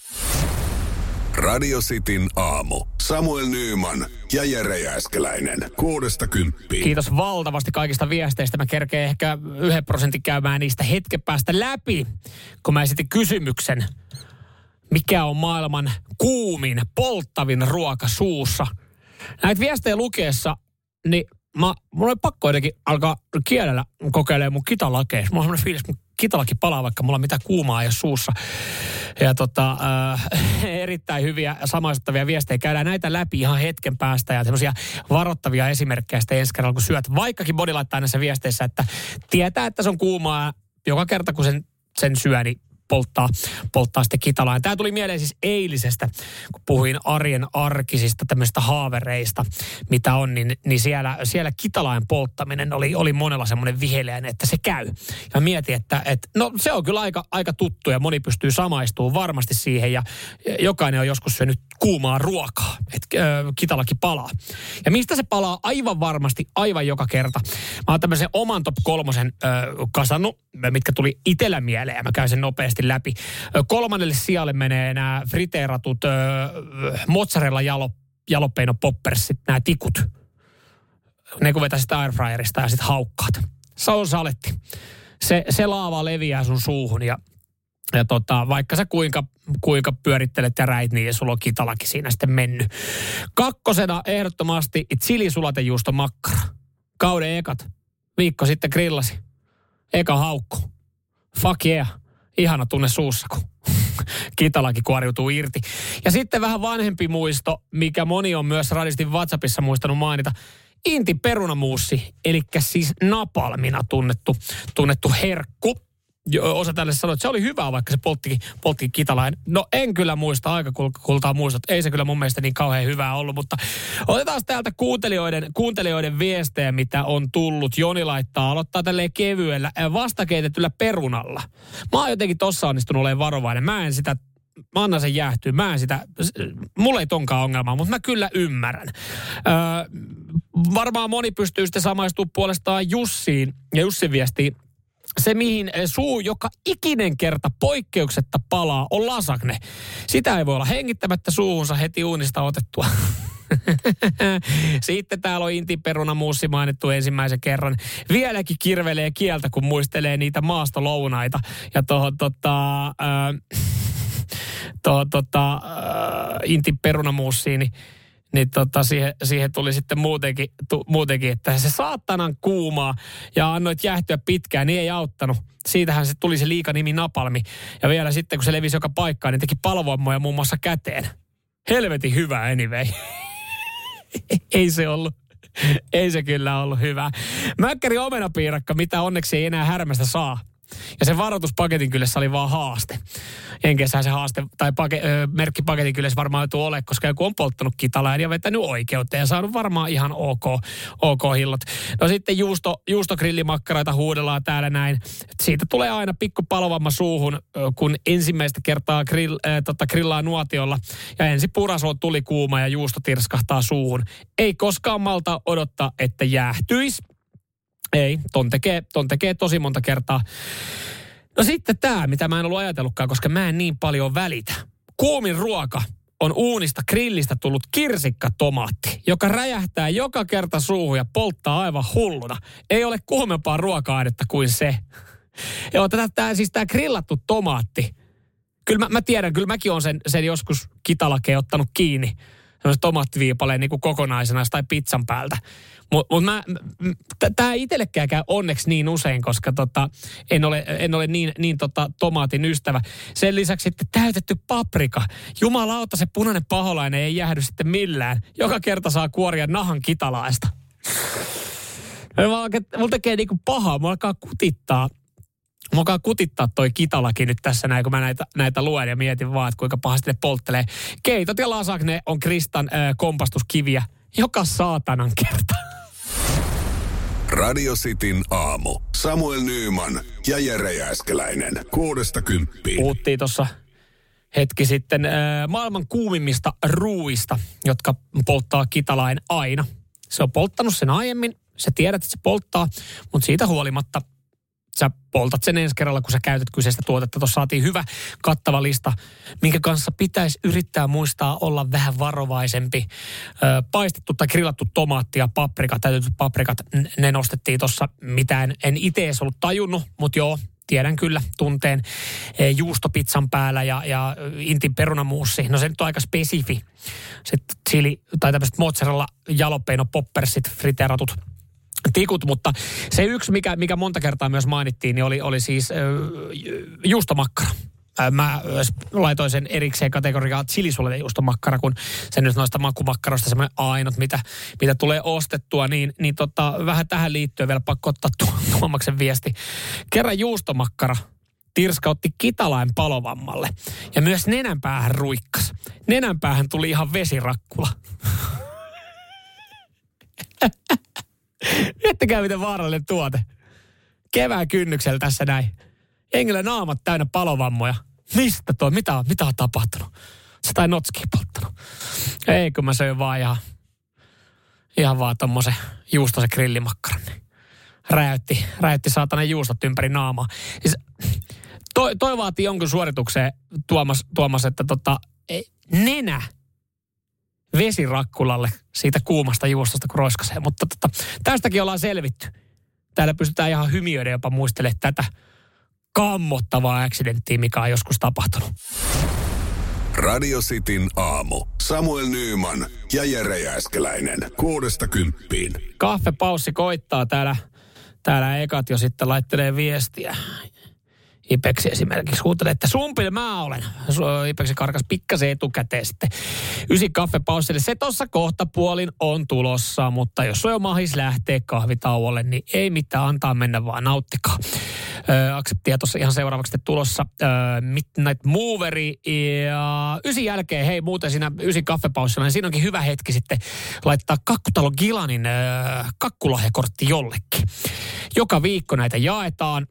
Radio Cityn aamu. Samuel Nyyman ja Jere Jääskeläinen. Kuudesta kymppiin. Kiitos valtavasti kaikista viesteistä. Mä kerkeen ehkä yhden prosentin käymään niistä hetken päästä läpi, kun mä esitin kysymyksen. Mikä on maailman kuumin, polttavin ruoka suussa? Näitä viestejä lukeessa, niin mä, mulla oli pakko jotenkin alkaa kielellä kokeilemaan mun kitalakeissa. Mulla on sellainen fiilis, mun kitalaki palaa, vaikka mulla on mitään kuumaa ole suussa. Ja tota, äh, erittäin hyviä samaistuttavia viestejä. Käydään näitä läpi ihan hetken päästä ja semmoisia varoittavia esimerkkejä sitten ensi kerralla, kun syöt. Vaikkakin body laittaa näissä viesteissä, että tietää, että se on kuumaa joka kerta, kun sen, sen syö, niin polttaa, polttaa sitten kitalaa. Tämä tuli mieleen siis eilisestä, kun puhuin arjen arkisista tämmöistä haavereista, mitä on, niin, niin siellä, siellä kitalain polttaminen oli, oli monella semmoinen viheliäinen, että se käy. Ja mietin, että, että no se on kyllä aika, aika tuttu ja moni pystyy samaistumaan varmasti siihen ja jokainen on joskus syönyt kuumaa ruokaa, että äh, kitalaki palaa. Ja mistä se palaa aivan varmasti, aivan joka kerta. Mä oon tämmöisen oman top kolmosen äh, kasannut, mitkä tuli itellä mieleen mä käyn sen nopeasti läpi. Kolmannelle sijalle menee nämä friteeratut ö, mozzarella jalo, jalopeino poppersit, nämä tikut. Ne kun vetäisit airfryerista ja sitten haukkaat. Se on saletti. Se, se laava leviää sun suuhun ja ja tota, vaikka sä kuinka, kuinka pyörittelet ja räit, niin sulla on kitalaki siinä sitten mennyt. Kakkosena ehdottomasti chilisulatejuusto makkara. Kauden ekat. Viikko sitten grillasi. Eka haukku. Fuck yeah. Ihana tunne suussa, kun kitalaki kuoriutuu irti. Ja sitten vähän vanhempi muisto, mikä moni on myös radistin WhatsAppissa muistanut mainita. Inti perunamuussi, eli siis napalmina tunnettu, tunnettu herkku osa tälle sanoi, että se oli hyvä, vaikka se poltti, poltti kitalain. No en kyllä muista, aika kultaa muistot. Ei se kyllä mun mielestä niin kauhean hyvää ollut, mutta otetaan täältä kuuntelijoiden, kuuntelijoiden viestejä, mitä on tullut. Joni laittaa, aloittaa tälleen kevyellä, vastakeitetyllä perunalla. Mä oon jotenkin tossa onnistunut olemaan varovainen. Mä en sitä mä annan sen jäähtyä. Mä en sitä, mulla ei tonkaan ongelmaa, mutta mä kyllä ymmärrän. Öö, varmaan moni pystyy sitten samaistumaan puolestaan Jussiin ja Jussin viestiin se, mihin eh, suu joka ikinen kerta poikkeuksetta palaa, on lasagne. Sitä ei voi olla hengittämättä suuhunsa heti uunista otettua. Sitten täällä on Intin perunamuussi mainittu ensimmäisen kerran. Vieläkin kirvelee kieltä, kun muistelee niitä maastolounaita. Ja tuohon tota, äh, tota, äh, Intin perunamuussiin, niin niin tota, siihen, siihen tuli sitten muutenkin, tu, muutenkin, että se saatanan kuumaa ja annoit jähtyä pitkään, niin ei auttanut. Siitähän se tuli se liikanimi Napalmi. Ja vielä sitten, kun se levisi joka paikkaan, niin teki palvommoja muun muassa käteen. Helvetin hyvä anyway. ei se ollut. Ei se kyllä ollut hyvä. Mäkkäri omenapiirakka, mitä onneksi ei enää härmästä saa. Ja se varoituspaketin kyllä oli vaan haaste. Enkessähän se haaste tai pake, ö, merkkipaketin kyllä varmaan ei ole, koska joku on polttanut kitalaan ja vetänyt oikeuteen ja saanut varmaan ihan ok, ok hillot. No sitten juusto, juustogrillimakkaraita huudellaan täällä näin. Siitä tulee aina pikku palovamma suuhun, kun ensimmäistä kertaa grill, äh, tota, grillaa nuotiolla ja ensi puraso tuli kuuma ja juusto tirskahtaa suuhun. Ei koskaan malta odottaa, että jäähtyisi. Ei, ton tekee, ton tekee tosi monta kertaa. No sitten tämä, mitä mä en ollut ajatellutkaan, koska mä en niin paljon välitä. Kuumin ruoka on uunista grillistä tullut kirsikkatomaatti, joka räjähtää joka kerta suuhun ja polttaa aivan hulluna. Ei ole kuumempaa ruoka-ainetta kuin se. Joo, tätä, tää, siis tämä grillattu tomaatti. Kyllä mä, mä tiedän, kyllä mäkin olen sen, sen joskus kitalakeen ottanut kiinni. Semmoisen tomaattiviipaleen niin kuin kokonaisena tai pizzan päältä. Mutta mut mä, tämä ei itsellekään käy onneksi niin usein, koska tota, en ole, en ole niin, niin tota, tomaatin ystävä. Sen lisäksi sitten täytetty paprika. Jumalauta, se punainen paholainen ei jäädy sitten millään. Joka kerta saa kuoria nahan kitalaista. Mulla tekee niinku pahaa, mulla alkaa kutittaa Mua alkaa kutittaa toi kitalakin nyt tässä näin, kun mä näitä, näitä luen ja mietin vaan, että kuinka pahasti ne polttelee. Keitot ja lasagne on Kristan äh, kompastuskiviä joka saatanan kerta. Radio Cityn aamu. Samuel Nyyman ja Jere Jääskeläinen. Kuudesta kymppiin. Puhuttiin tuossa hetki sitten äh, maailman kuumimmista ruuista, jotka polttaa kitalain aina. Se on polttanut sen aiemmin. Sä tiedät, että se polttaa, mutta siitä huolimatta sä poltat sen ensi kerralla, kun sä käytät kyseistä tuotetta. Tuossa saatiin hyvä kattava lista, minkä kanssa pitäisi yrittää muistaa olla vähän varovaisempi. Ö, paistettu tai grillattu tomaatti ja paprika, täytetyt paprikat, ne nostettiin tuossa mitään. En itse edes ollut tajunnut, mutta joo, tiedän kyllä tunteen e, juustopizzan päällä ja, ja intin perunamuussi. No se nyt on aika spesifi. Sitten chili tai tämmöiset mozzarella jalopeino poppersit, friteeratut tikut, mutta se yksi, mikä, mikä monta kertaa myös mainittiin, niin oli, oli siis äh, juustomakkara. Mä laitoin sen erikseen kategoriaan chilisuolejuustomakkara, kun se nyt noista makumakkaroista semmoinen ainut, mitä, mitä tulee ostettua, niin, niin tota, vähän tähän liittyen vielä pakko ottaa tu- Tuomaksen viesti. Kerran juustomakkara tirskautti kitalain palovammalle ja myös nenänpäähän ruikkas. Nenänpäähän tuli ihan vesirakkula. Miettikää, miten vaarallinen tuote. Kevään kynnyksellä tässä näin. Engillä naamat täynnä palovammoja. Mistä tuo? Mitä, mitä on tapahtunut? Se tai notski polttanut. Ei, kun mä söin vaan ihan, ihan vaan tommosen juustosen grillimakkaran. Niin räjäytti, räjäytti saatana juustot ympäri naamaa. Siis, toi, toi vaatii jonkun suoritukseen, Tuomas, Tuomas että tota, nenä vesirakkulalle siitä kuumasta juustosta, kun roiskasee. Mutta tota, tästäkin ollaan selvitty. Täällä pystytään ihan hymiöiden jopa muistelemaan tätä kammottavaa accidenttiä, mikä on joskus tapahtunut. Radio Cityn aamu. Samuel Nyyman ja Jere Jääskeläinen. Kuudesta kymppiin. Kaffepaussi koittaa täällä. Täällä ekat jo sitten laittelee viestiä. Ipeksi esimerkiksi huutelee, että sumpil mä olen. Ipeksi karkas pikkasen etukäteen sitten. Ysi kaffepaussille. Se tuossa kohta puolin on tulossa, mutta jos on jo mahis lähtee kahvitauolle, niin ei mitään antaa mennä vaan nauttikaa. Akseptia tuossa ihan seuraavaksi tulossa äh, Midnight Moveri ja ysi jälkeen, hei muuten siinä ysi kaffepaussilla, niin siinä onkin hyvä hetki sitten laittaa Kakkutalo Gilanin äh, kakkulahjakortti jollekin. Joka viikko näitä jaetaan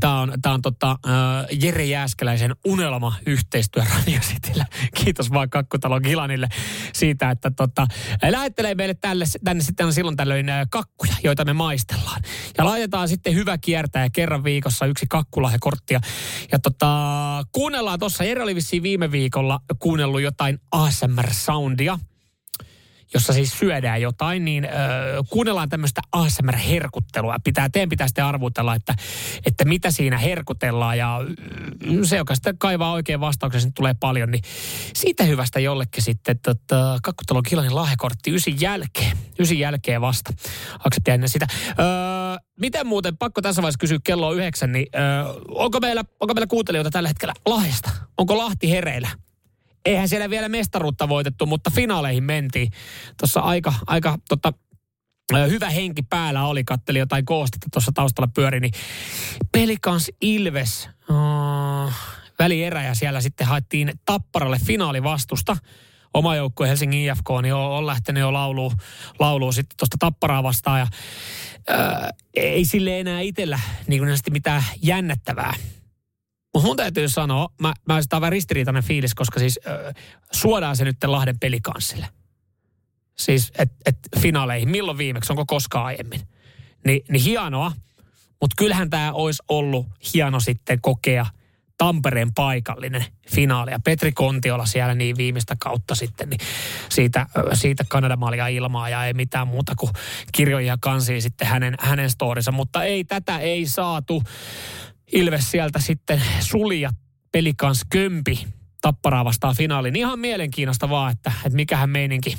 Tämä on, tämä on tota, uh, Jere Jääskeläisen unelma yhteistyö Radio Cityllä. Kiitos vaan Kakkutalon Gilanille siitä, että tota, lähettelee meille tälle, tänne sitten silloin tällöin kakkuja, joita me maistellaan. Ja laitetaan sitten hyvä kiertäjä kerran viikossa yksi kakkulahjakorttia. Ja tota, kuunnellaan tuossa, Jere oli viime viikolla kuunnellut jotain ASMR-soundia – jossa siis syödään jotain, niin ö, kuunnellaan tämmöistä ASMR-herkuttelua. Pitää, teidän pitää sitten arvutella, että, että mitä siinä herkutellaan ja se, joka sitten kaivaa oikein vastauksen, sen tulee paljon, niin siitä hyvästä jollekin sitten tota, kakkutelon kilanin lahjakortti ysin jälkeen. Ysin jälkeen vasta. Aksepti ennen sitä. Ö, miten muuten, pakko tässä vaiheessa kysyä kello yhdeksän, niin ö, onko, meillä, onko meillä kuuntelijoita tällä hetkellä Lahdesta? Onko Lahti hereillä? Eihän siellä vielä mestaruutta voitettu, mutta finaaleihin mentiin. Tuossa aika, aika tota, hyvä henki päällä oli, katteli jotain koostetta tuossa taustalla pyöri, niin Pelikans Ilves, oh, välierä ja siellä sitten haettiin Tapparalle finaalivastusta. Oma joukkue Helsingin IFK niin on, on lähtenyt jo lauluun, lauluun sitten tuosta Tapparaa vastaan ja ää, ei sille enää itsellä niin kuin mitään jännättävää mutta mun täytyy sanoa, mä, mä sitä vähän ristiriitainen fiilis, koska siis äh, suodaan se nyt Lahden pelikanssille. Siis, että et finaaleihin, milloin viimeksi, onko koskaan aiemmin. Ni, niin hienoa, mutta kyllähän tämä olisi ollut hieno sitten kokea Tampereen paikallinen finaali. Ja Petri Kontiola siellä niin viimeistä kautta sitten, niin siitä, siitä Kanadamalia ilmaa ja ei mitään muuta kuin kirjoja kansia sitten hänen, hänen storinsa. Mutta ei, tätä ei saatu. Ilves sieltä sitten sulja pelikans kömpi tapparaa vastaan finaaliin. Ihan mielenkiinnosta vaan, että, että mikähän meininki,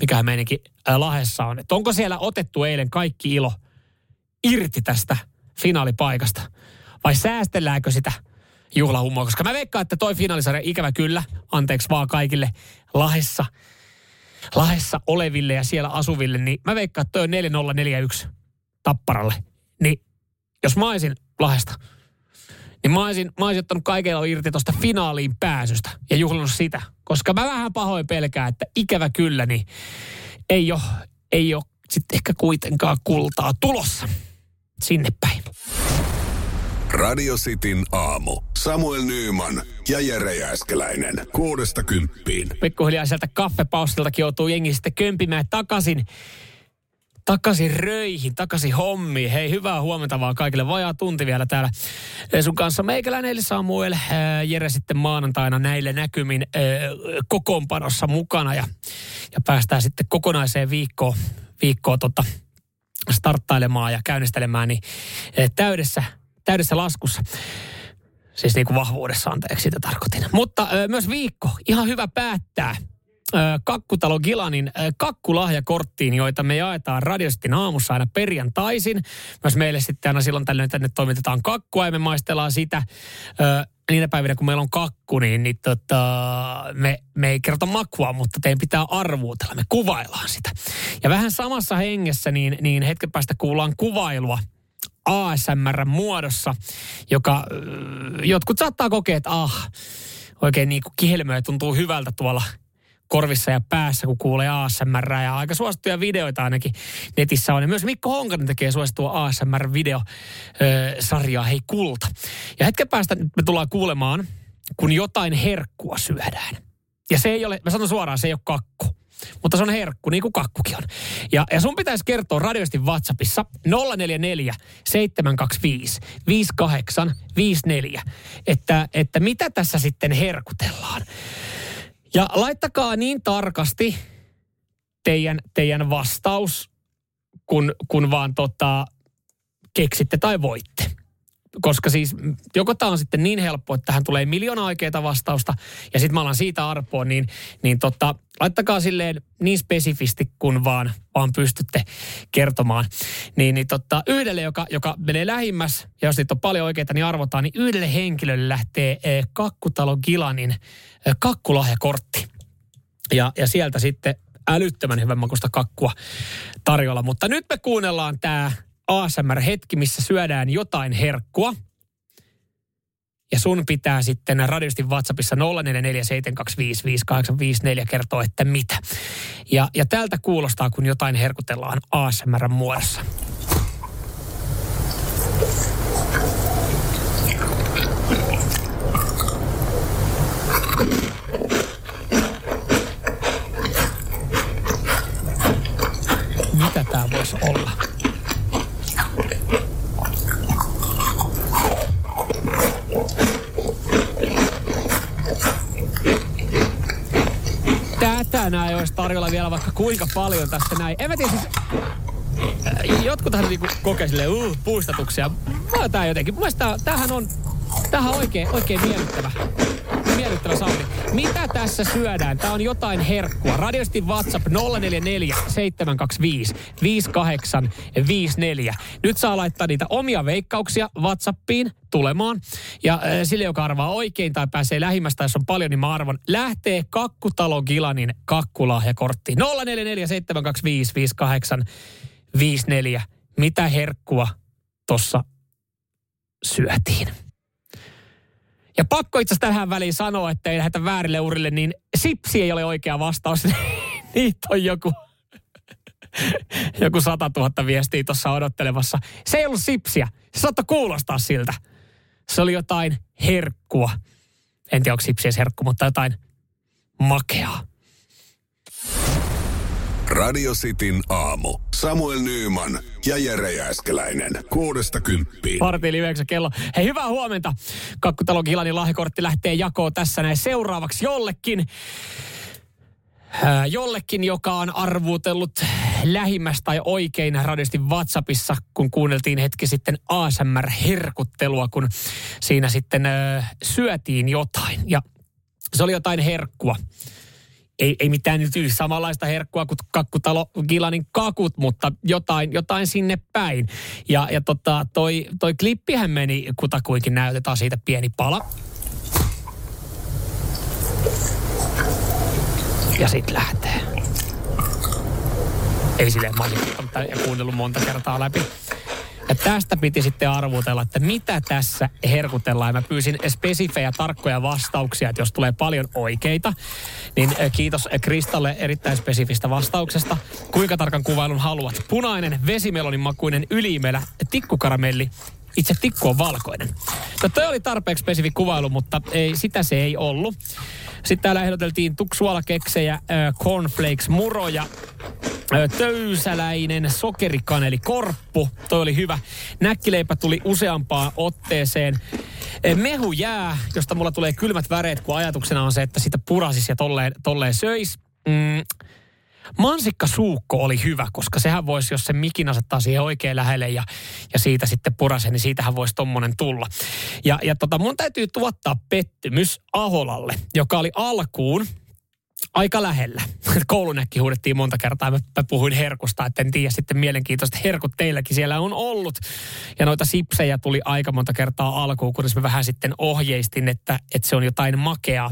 mikähän meininki ää, Lahessa on. Että onko siellä otettu eilen kaikki ilo irti tästä finaalipaikasta? Vai säästelläänkö sitä juhlahummoa? Koska mä veikkaan, että toi finaalisarja ikävä kyllä, anteeksi vaan kaikille Lahessa, Lahessa oleville ja siellä asuville, niin mä veikkaan, että toi on 4041 tapparalle. Niin jos mä olisin Lahdesta, niin mä olisin, mä olisin ottanut kaikella irti tuosta finaaliin pääsystä ja juhlinut sitä. Koska mä vähän pahoin pelkää, että ikävä kyllä, niin ei ole, ei ole sitten ehkä kuitenkaan kultaa tulossa sinne päin. Radio Cityn aamu. Samuel Nyyman ja Jere Jääskeläinen. Kuudesta kymppiin. Pikkuhiljaa sieltä kaffepaustiltakin joutuu jengi sitten kömpimään takaisin takaisin röihin, takaisin hommiin. Hei, hyvää huomenta vaan kaikille. Vajaa tunti vielä täällä sun kanssa. Meikäläinen eli Samuel, Jere sitten maanantaina näille näkymin kokoonpanossa mukana ja, ja päästään sitten kokonaiseen viikkoon, viikkoon tota, starttailemaan ja käynnistelemään niin täydessä, täydessä laskussa. Siis niin kuin vahvuudessa, anteeksi, sitä tarkoitin. Mutta myös viikko, ihan hyvä päättää – Kakkutalo Gilanin kakkulahjakorttiin, joita me jaetaan radiostin aamussa aina perjantaisin. Myös meille sitten aina silloin tällöin tänne toimitetaan kakkua ja me maistellaan sitä. Niinä päivinä, kun meillä on kakku, niin, niin tota, me, me ei kerrota makua, mutta teidän pitää arvuutella. Me kuvaillaan sitä. Ja vähän samassa hengessä, niin, niin hetken päästä kuullaan kuvailua ASMR-muodossa, joka jotkut saattaa kokea, että ah, oikein niin kuin kihelmöä tuntuu hyvältä tuolla – korvissa ja päässä, kun kuulee ASMR. Ja aika suosittuja videoita ainakin netissä on. Ja myös Mikko Honkanen tekee suosittua ASMR-videosarjaa Hei Kulta. Ja hetken päästä me tullaan kuulemaan, kun jotain herkkua syödään. Ja se ei ole, mä sanon suoraan, se ei ole kakku. mutta se on herkku, niin kuin kakkukin on. Ja, ja sun pitäisi kertoa radiosti WhatsAppissa 044 725 5854, että, että mitä tässä sitten herkutellaan. Ja laittakaa niin tarkasti teidän, teidän vastaus, kun, kun vaan tota, keksitte tai voitte koska siis joko tämä on sitten niin helppo, että tähän tulee miljoona oikeita vastausta ja sitten mä alan siitä arpoa, niin, niin tota, laittakaa silleen niin spesifisti kuin vaan, vaan pystytte kertomaan. Niin, niin tota, yhdelle, joka, joka menee lähimmäs, ja jos niitä on paljon oikeita, niin arvotaan, niin yhdelle henkilölle lähtee eh, Kakkutalo Gilanin eh, kakkulahjakortti. Ja, ja sieltä sitten älyttömän hyvän makusta kakkua tarjolla. Mutta nyt me kuunnellaan tämä ASMR-hetki, missä syödään jotain herkkua. Ja sun pitää sitten radiosti WhatsAppissa 0447255854 kertoa, että mitä. Ja, ja tältä kuulostaa, kun jotain herkutellaan ASMR-muodossa. Mitä tämä voisi olla? Tätä näin olisi tarjolla vielä vaikka kuinka paljon tässä näin. En mä tiedä siis, äh, jotkuthan niinku kokee silleen, uh, puistatuksia. Mä tää jotenkin. Mielestä tämähän on, tämähän on oikein, oikein miellyttävä miellyttävä soundi. Mitä tässä syödään? Tämä on jotain herkkua. Radiosti WhatsApp 044 725 5854. Nyt saa laittaa niitä omia veikkauksia WhatsAppiin tulemaan. Ja äh, sille, joka arvaa oikein tai pääsee lähimmästä, jos on paljon, niin mä arvon. Lähtee Kakkutalo Gilanin kakkulahjakortti. 044 725 5854. Mitä herkkua tossa syötiin? Ja pakko itse asiassa tähän väliin sanoa, että ei lähdetä väärille urille, niin sipsi ei ole oikea vastaus. Niitä on joku, joku 100 000 viestiä tuossa odottelemassa. Se ei ollut sipsiä. Se saattoi kuulostaa siltä. Se oli jotain herkkua. En tiedä, onko sipsi edes herkku, mutta jotain makeaa. Radio Cityn aamu. Samuel Nyyman ja Jere Jääskeläinen. Kuudesta kymppiin. Parti kello. Hei, hyvää huomenta. Kakkutalon Kilanin lahjakortti lähtee jakoon tässä näin seuraavaksi jollekin. Äh, jollekin, joka on arvuutellut lähimmästä tai oikein radiosti WhatsAppissa, kun kuunneltiin hetki sitten ASMR-herkuttelua, kun siinä sitten äh, syötiin jotain. Ja se oli jotain herkkua ei, ei mitään nyt samanlaista herkkua kuin kakkutalo Gilanin kakut, mutta jotain, jotain sinne päin. Ja, ja tota, toi, toi klippihän meni kutakuinkin näytetään siitä pieni pala. Ja sitten lähtee. Ei silleen mutta ja kuunnellut monta kertaa läpi. Ja tästä piti sitten arvutella, että mitä tässä herkutellaan. Mä pyysin spesifejä, tarkkoja vastauksia, että jos tulee paljon oikeita, niin eh, kiitos Kristalle erittäin spesifistä vastauksesta. Kuinka tarkan kuvailun haluat? Punainen, vesimelonin makuinen ylimelä, tikkukaramelli, itse tikku on valkoinen. No toi oli tarpeeksi spesifi kuvailu, mutta ei, sitä se ei ollut. Sitten täällä ehdoteltiin tuksuolakeksejä, äh, cornflakes, muroja, töysäläinen, sokerikaneli, korppu. Toi oli hyvä. Näkkileipä tuli useampaan otteeseen. Mehu jää, josta mulla tulee kylmät väreet, kun ajatuksena on se, että sitä purasis ja tolleen, tolleen söis. Mm, Mansikkasuukko oli hyvä, koska sehän voisi, jos se mikin asettaa siihen oikein lähelle ja, ja siitä sitten purase, niin siitähän voisi tommonen tulla. Ja, ja tota, mun täytyy tuottaa pettymys Aholalle, joka oli alkuun aika lähellä. Koulunäkki huudettiin monta kertaa. Mä, mä puhuin herkusta, että en tiedä sitten mielenkiintoista herkut teilläkin siellä on ollut. Ja noita sipsejä tuli aika monta kertaa alkuun, kunnes mä vähän sitten ohjeistin, että, että se on jotain makeaa.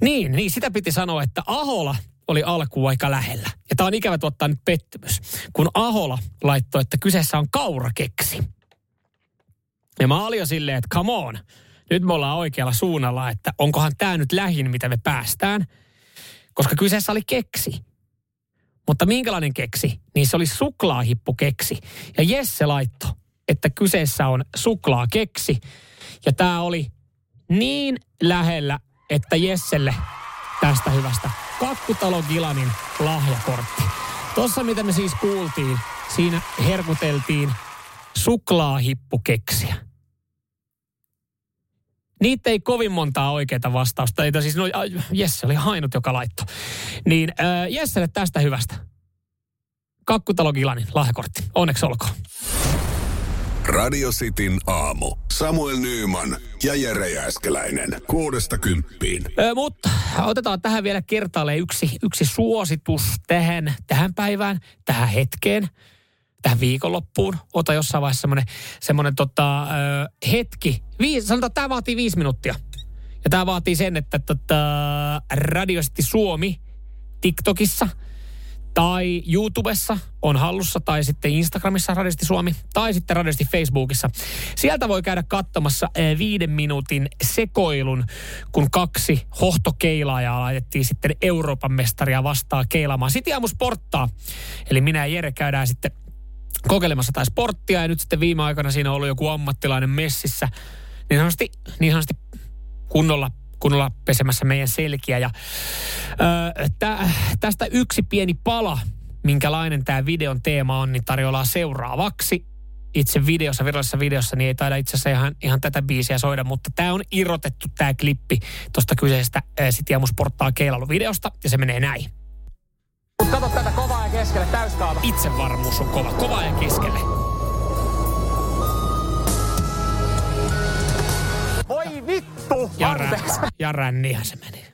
Niin, niin sitä piti sanoa, että Ahola oli alkuun aika lähellä. Ja tämä on ikävä tuottaa nyt pettymys, kun Ahola laittoi, että kyseessä on kaurakeksi. Ja mä olin jo silleen, että come on, nyt me ollaan oikealla suunnalla, että onkohan tämä nyt lähin, mitä me päästään. Koska kyseessä oli keksi. Mutta minkälainen keksi? Niin se oli suklaahippukeksi. Ja Jesse laitto, että kyseessä on suklaakeksi. Ja tämä oli niin lähellä, että Jesselle tästä hyvästä Kakkutalo Gilanin lahjakortti. Tossa mitä me siis kuultiin, siinä herkuteltiin suklaahippukeksiä. Niitä ei kovin montaa oikeaa vastausta. Ei, siis no, Jesse oli ainut, joka laittoi. Niin äh, Jesselle tästä hyvästä. Kakkutalo Gilanin lahjakortti. Onneksi olkoon. Radio Cityn aamu. Samuel Nyyman ja Jere Jääskeläinen. Kuudesta kymppiin. Ö, mutta otetaan tähän vielä kertaalleen yksi, yksi suositus tähän, tähän päivään, tähän hetkeen, tähän viikonloppuun. Ota jossain vaiheessa semmoinen, semmoinen tota, ö, hetki. Viisi, sanotaan, että tämä vaatii viisi minuuttia. Ja tämä vaatii sen, että tota, Radio City Suomi TikTokissa – tai YouTubessa on hallussa, tai sitten Instagramissa Radisti Suomi, tai sitten Radisti Facebookissa. Sieltä voi käydä katsomassa eh, viiden minuutin sekoilun, kun kaksi hohtokeilaajaa laitettiin sitten Euroopan mestaria vastaan keilaamaan. Sitten aamu sporttaa. Eli minä ja Jere käydään sitten kokeilemassa tai sporttia, ja nyt sitten viime aikoina siinä on ollut joku ammattilainen messissä. Niin sanotusti, niin sanotusti kunnolla kunnolla pesemässä meidän selkiä. Ja, ö, tä, tästä yksi pieni pala, minkälainen tämä videon teema on, niin tarjoillaan seuraavaksi. Itse videossa, virallisessa videossa, niin ei taida itse asiassa ihan, ihan tätä biisiä soida, mutta tämä on irrotettu tämä klippi tuosta kyseisestä Sitiamus Porttaa videosta ja se menee näin. Kato tätä kovaa ja keskelle, täyskaava. Itsevarmuus on kova, kovaa ja keskelle. Ja, rän, ja rännihän se meni.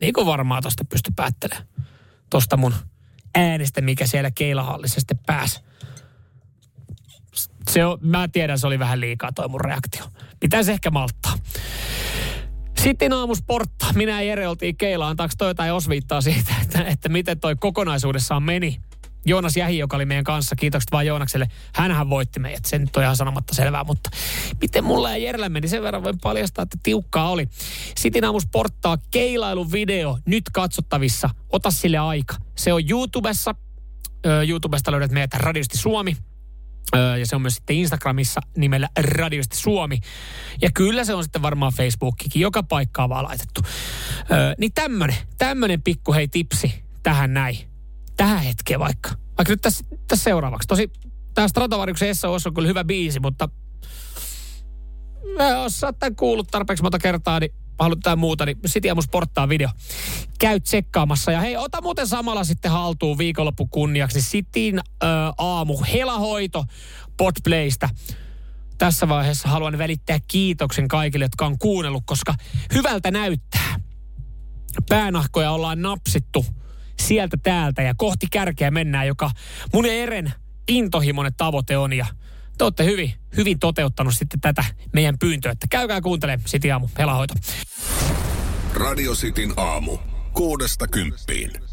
Niin kuin varmaan tosta pysty päättelemään. Tosta mun äänestä, mikä siellä keilahallissa sitten pääsi. Se on, mä tiedän, se oli vähän liikaa toi mun reaktio. Pitäisi ehkä malttaa. Sitten aamusportta. Minä ja Jere oltiin keila. Antaako toi jotain osviittaa siitä, että, että miten toi kokonaisuudessaan meni? Joonas Jähi, joka oli meidän kanssa, kiitokset vaan Joonakselle. Hänhän voitti meidät, se nyt on ihan sanomatta selvää, mutta miten mulla ja Jerellä meni, sen verran voin paljastaa, että tiukkaa oli. Sitin aamu sporttaa keilailun video nyt katsottavissa. Ota sille aika. Se on YouTubessa. YouTubesta löydät meidät Radiosti Suomi. ja se on myös sitten Instagramissa nimellä Radiosti Suomi. Ja kyllä se on sitten varmaan Facebookikin, joka paikkaa vaan laitettu. niin tämmönen, tämmönen pikku hei tipsi tähän näin tähän hetkeen vaikka. Vaikka nyt tässä, tässä seuraavaksi. Tosi tämä Stratovariuksen SOS on kyllä hyvä biisi, mutta jos sä kuullut tarpeeksi monta kertaa, niin haluat jotain muuta, niin City Aamu Sporttaa video. Käy tsekkaamassa. Ja hei, ota muuten samalla sitten haltuun viikonloppu kunniaksi Cityn äh, aamu helahoito Podplaystä. Tässä vaiheessa haluan välittää kiitoksen kaikille, jotka on kuunnellut, koska hyvältä näyttää. Päänahkoja ollaan napsittu sieltä täältä ja kohti kärkeä mennään, joka mun ja Eren intohimoinen tavoite on ja te olette hyvin, hyvin toteuttanut sitten tätä meidän pyyntöä, että käykää kuuntelemaan City Aamu, helahoito. Radio Cityn aamu, kuudesta kymppiin.